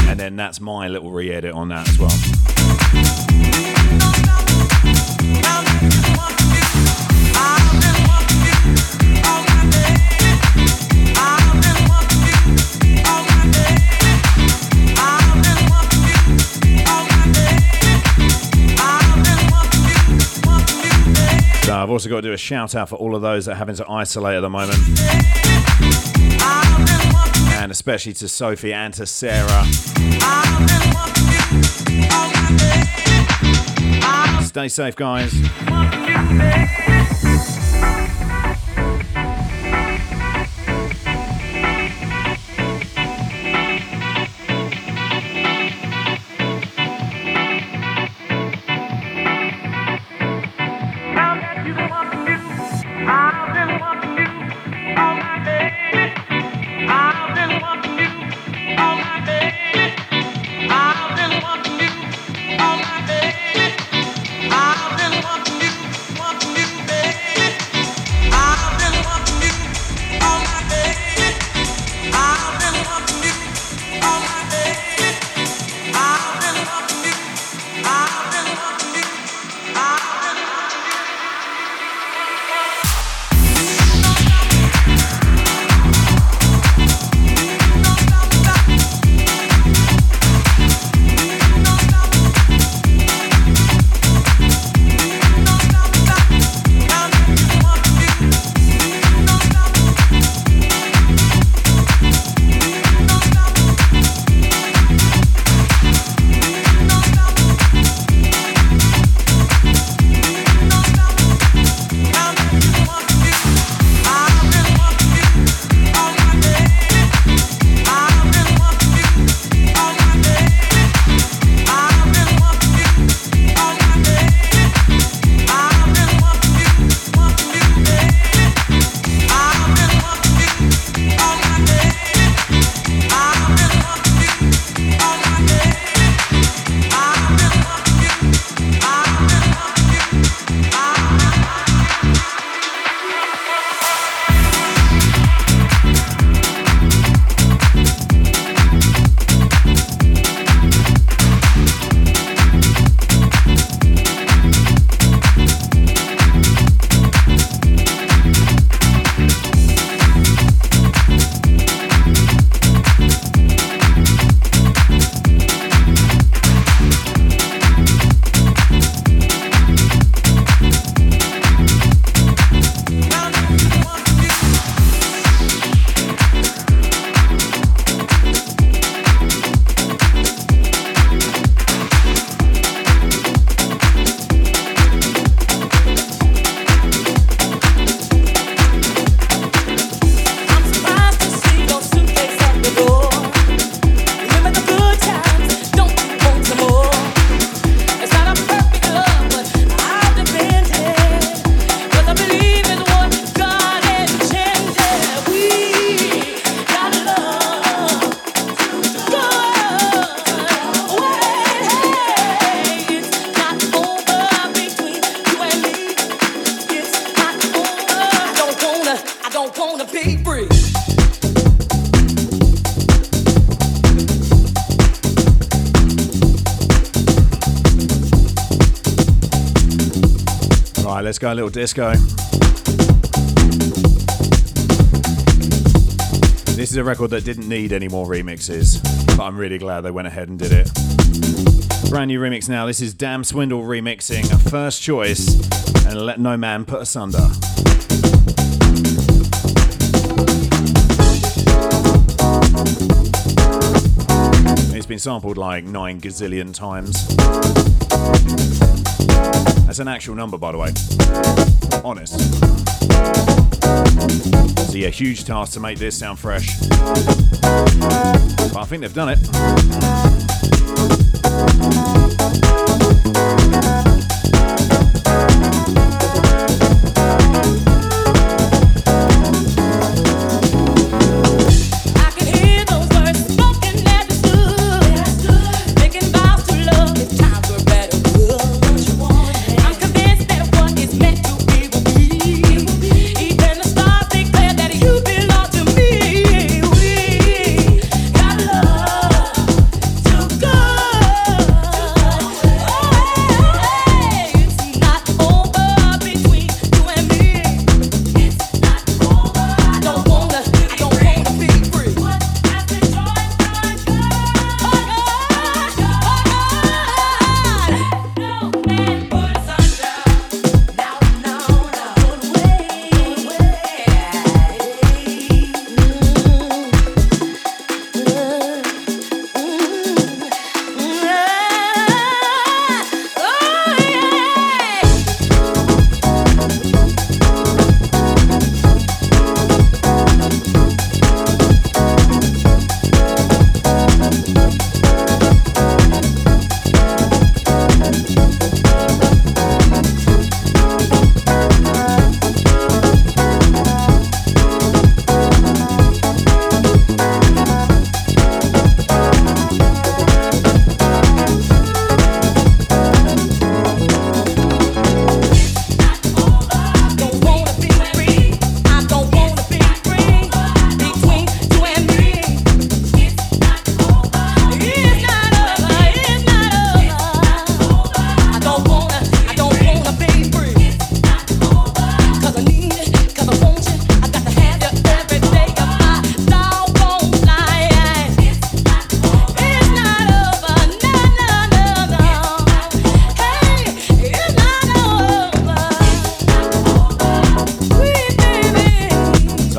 And then that's my little re edit on that as well. I've also got to do a shout out for all of those that are having to isolate at the moment. And especially to Sophie and to Sarah. Stay safe, guys. A little disco. This is a record that didn't need any more remixes, but I'm really glad they went ahead and did it. Brand new remix now. This is Dam Swindle remixing First Choice and Let No Man Put Asunder. It's been sampled like nine gazillion times. That's an actual number, by the way. Honest. So yeah, huge task to make this sound fresh. But I think they've done it.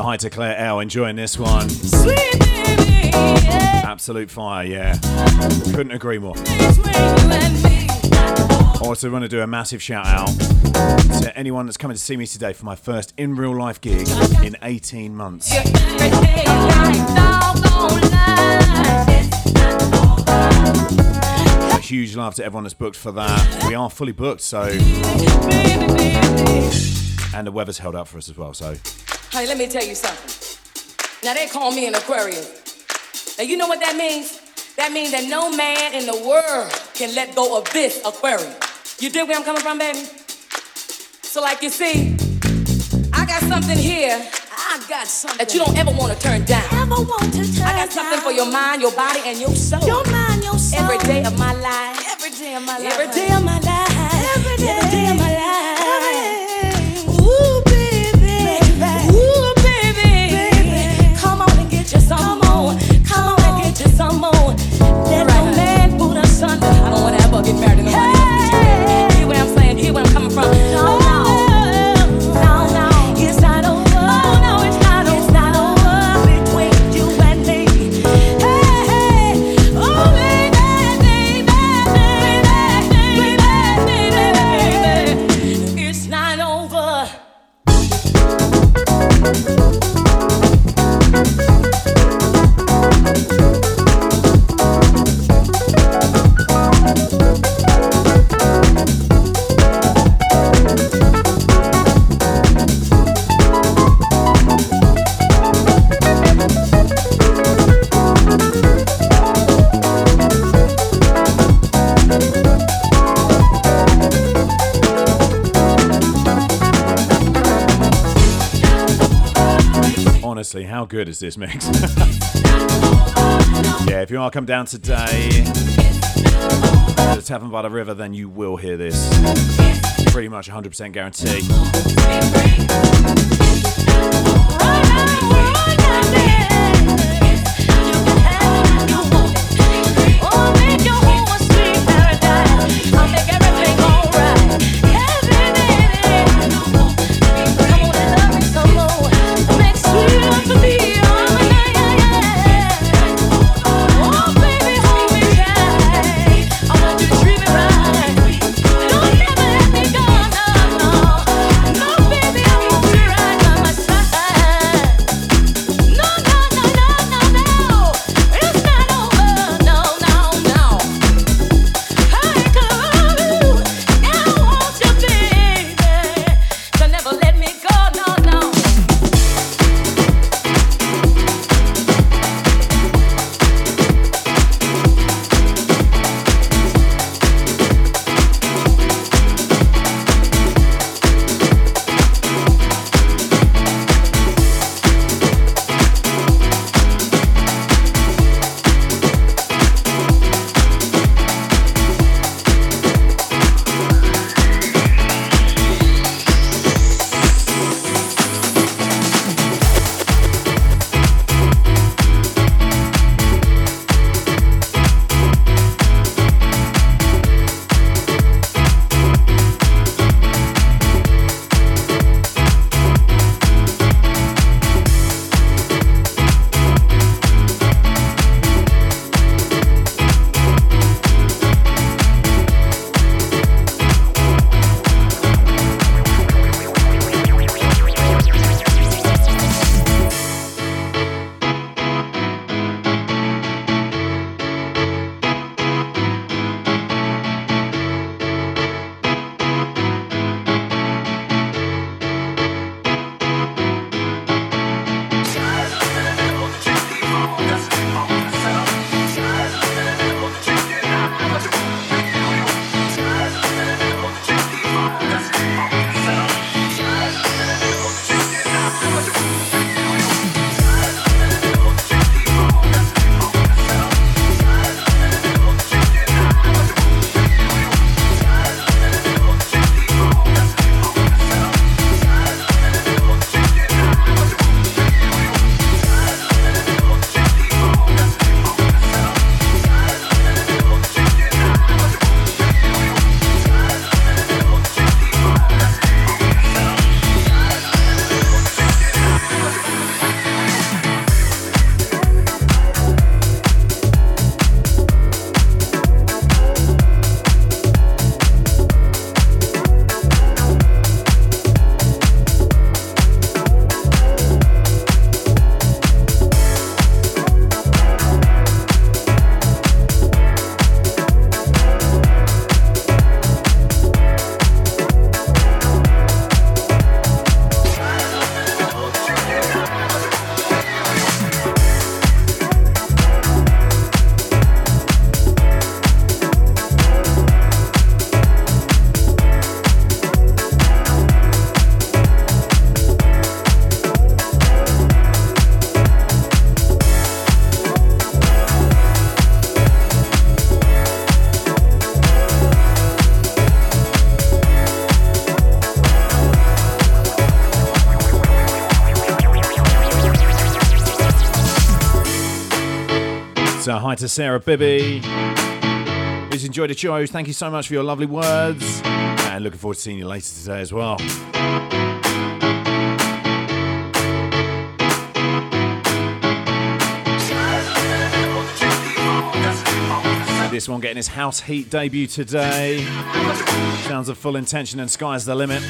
Hi to Claire L, enjoying this one. baby, yeah, Absolute fire, yeah. Couldn't agree more. Also, want to do a massive shout out to anyone that's coming to see me today for my first in real life gig in 18 months. A huge love to everyone that's booked for that. We are fully booked, so and the weather's held up for us as well. So Honey, let me tell you something. Now they call me an Aquarius. Now you know what that means? That means that no man in the world can let go of this Aquarius. You dig where I'm coming from, baby? So like you see, I got something here. I got something that you don't ever want to turn down. Ever want to turn I got something for your mind, your body, and your soul. Your mind, your soul. Every day of my life. Every day of my life. Every day of my life. Some more. Come on and get you some more. No man put. I don't want to ever get married to nobody else. Hear what I'm saying? Hear where I'm coming from? No, no. No, honestly, how good is this mix? yeah, if you are come down today to the Tavern by the River, then you will hear this. Pretty much 100% guarantee. Hi to Sarah Bibby. Who's enjoyed the show. Thank you so much for your lovely words. And looking forward to seeing you later today as well. This one getting his house heat debut today. Sounds of full intention and sky's the limit.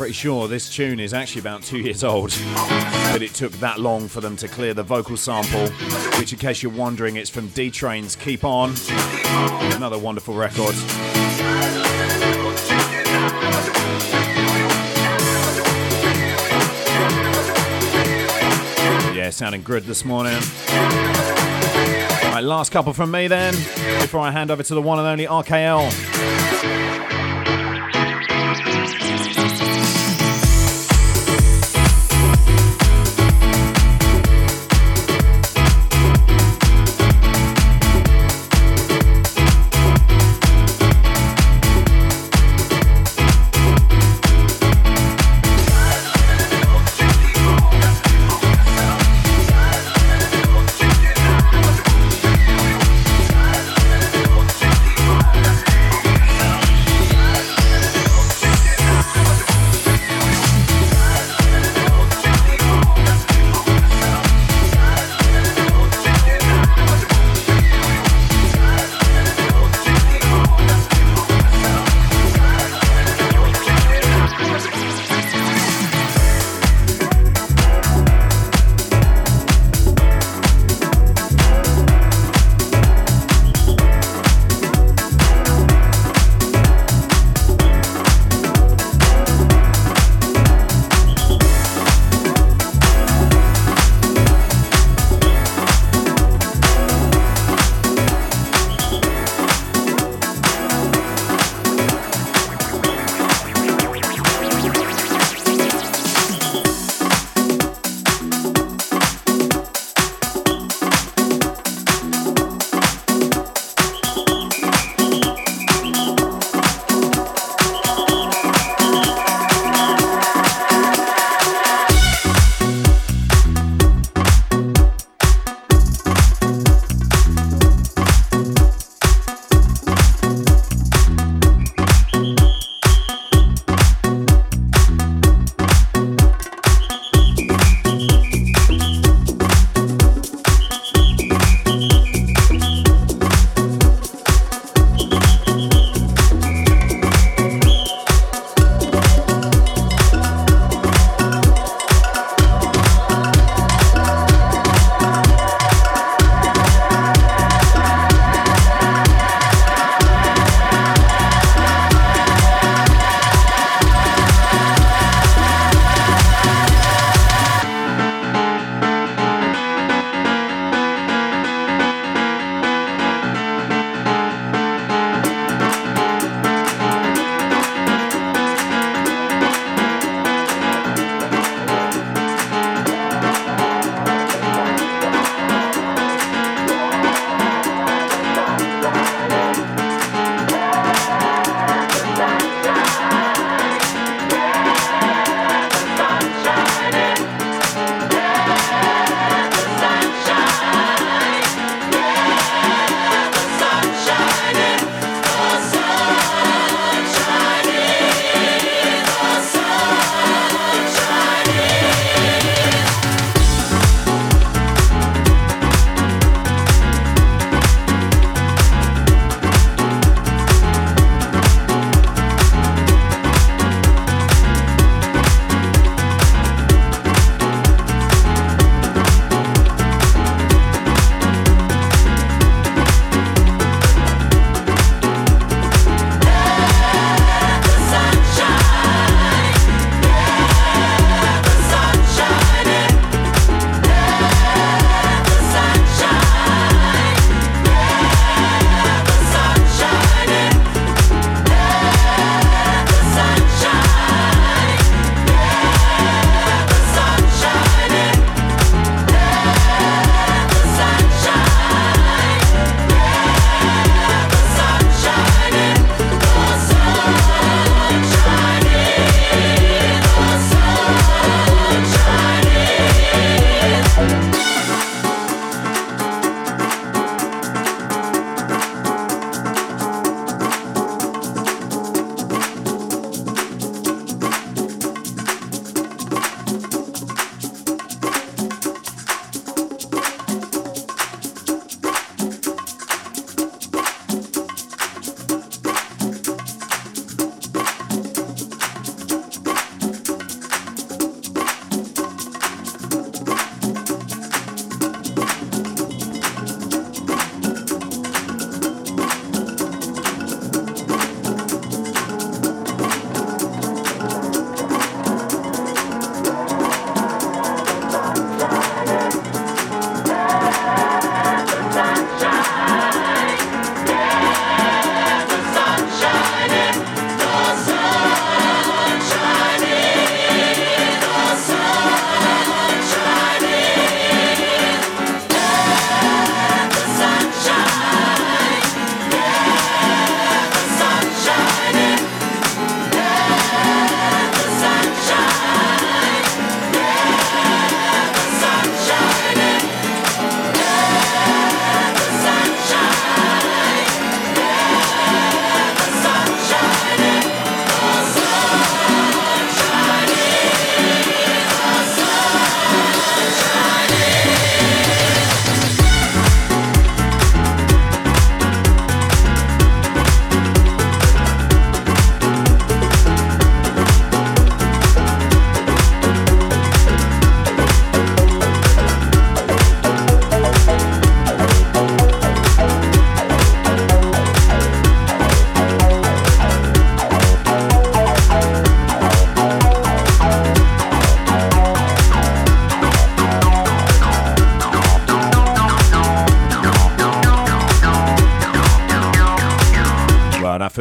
Pretty sure this tune is actually about two years old. But it took that long for them to clear the vocal sample, which, in case you're wondering, it's from D Train's Keep On. Another wonderful record. Yeah, sounding good this morning. Right, last couple from me then, before I hand over to the one and only RKL.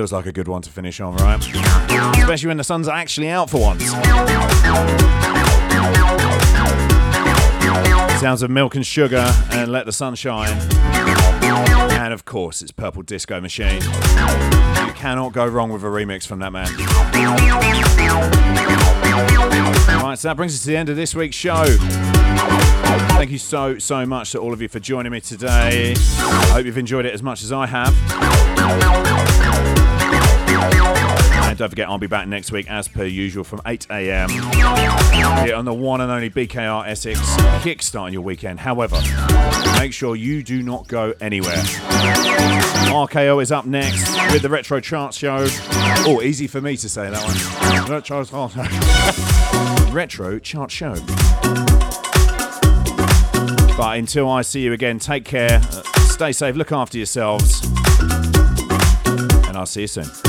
Feels like a good one to finish on, right? Especially when the sun's actually out for once. Sounds of milk and sugar and let the sun shine. And of course, it's Purple Disco Machine. You cannot go wrong with a remix from that man. Right, so that brings us to the end of this week's show. Thank you so, so much to all of you for joining me today. I hope you've enjoyed it as much as I have. Don't forget, I'll be back next week as per usual from 8 a.m. here on the one and only BKR Essex, kickstarting your weekend. However, make sure you do not go anywhere. RKO is up next with the Retro Chart Show. Oh, easy for me to say that one. Retro Chart Retro Chart Show. But until I see you again, take care, stay safe, look after yourselves, and I'll see you soon.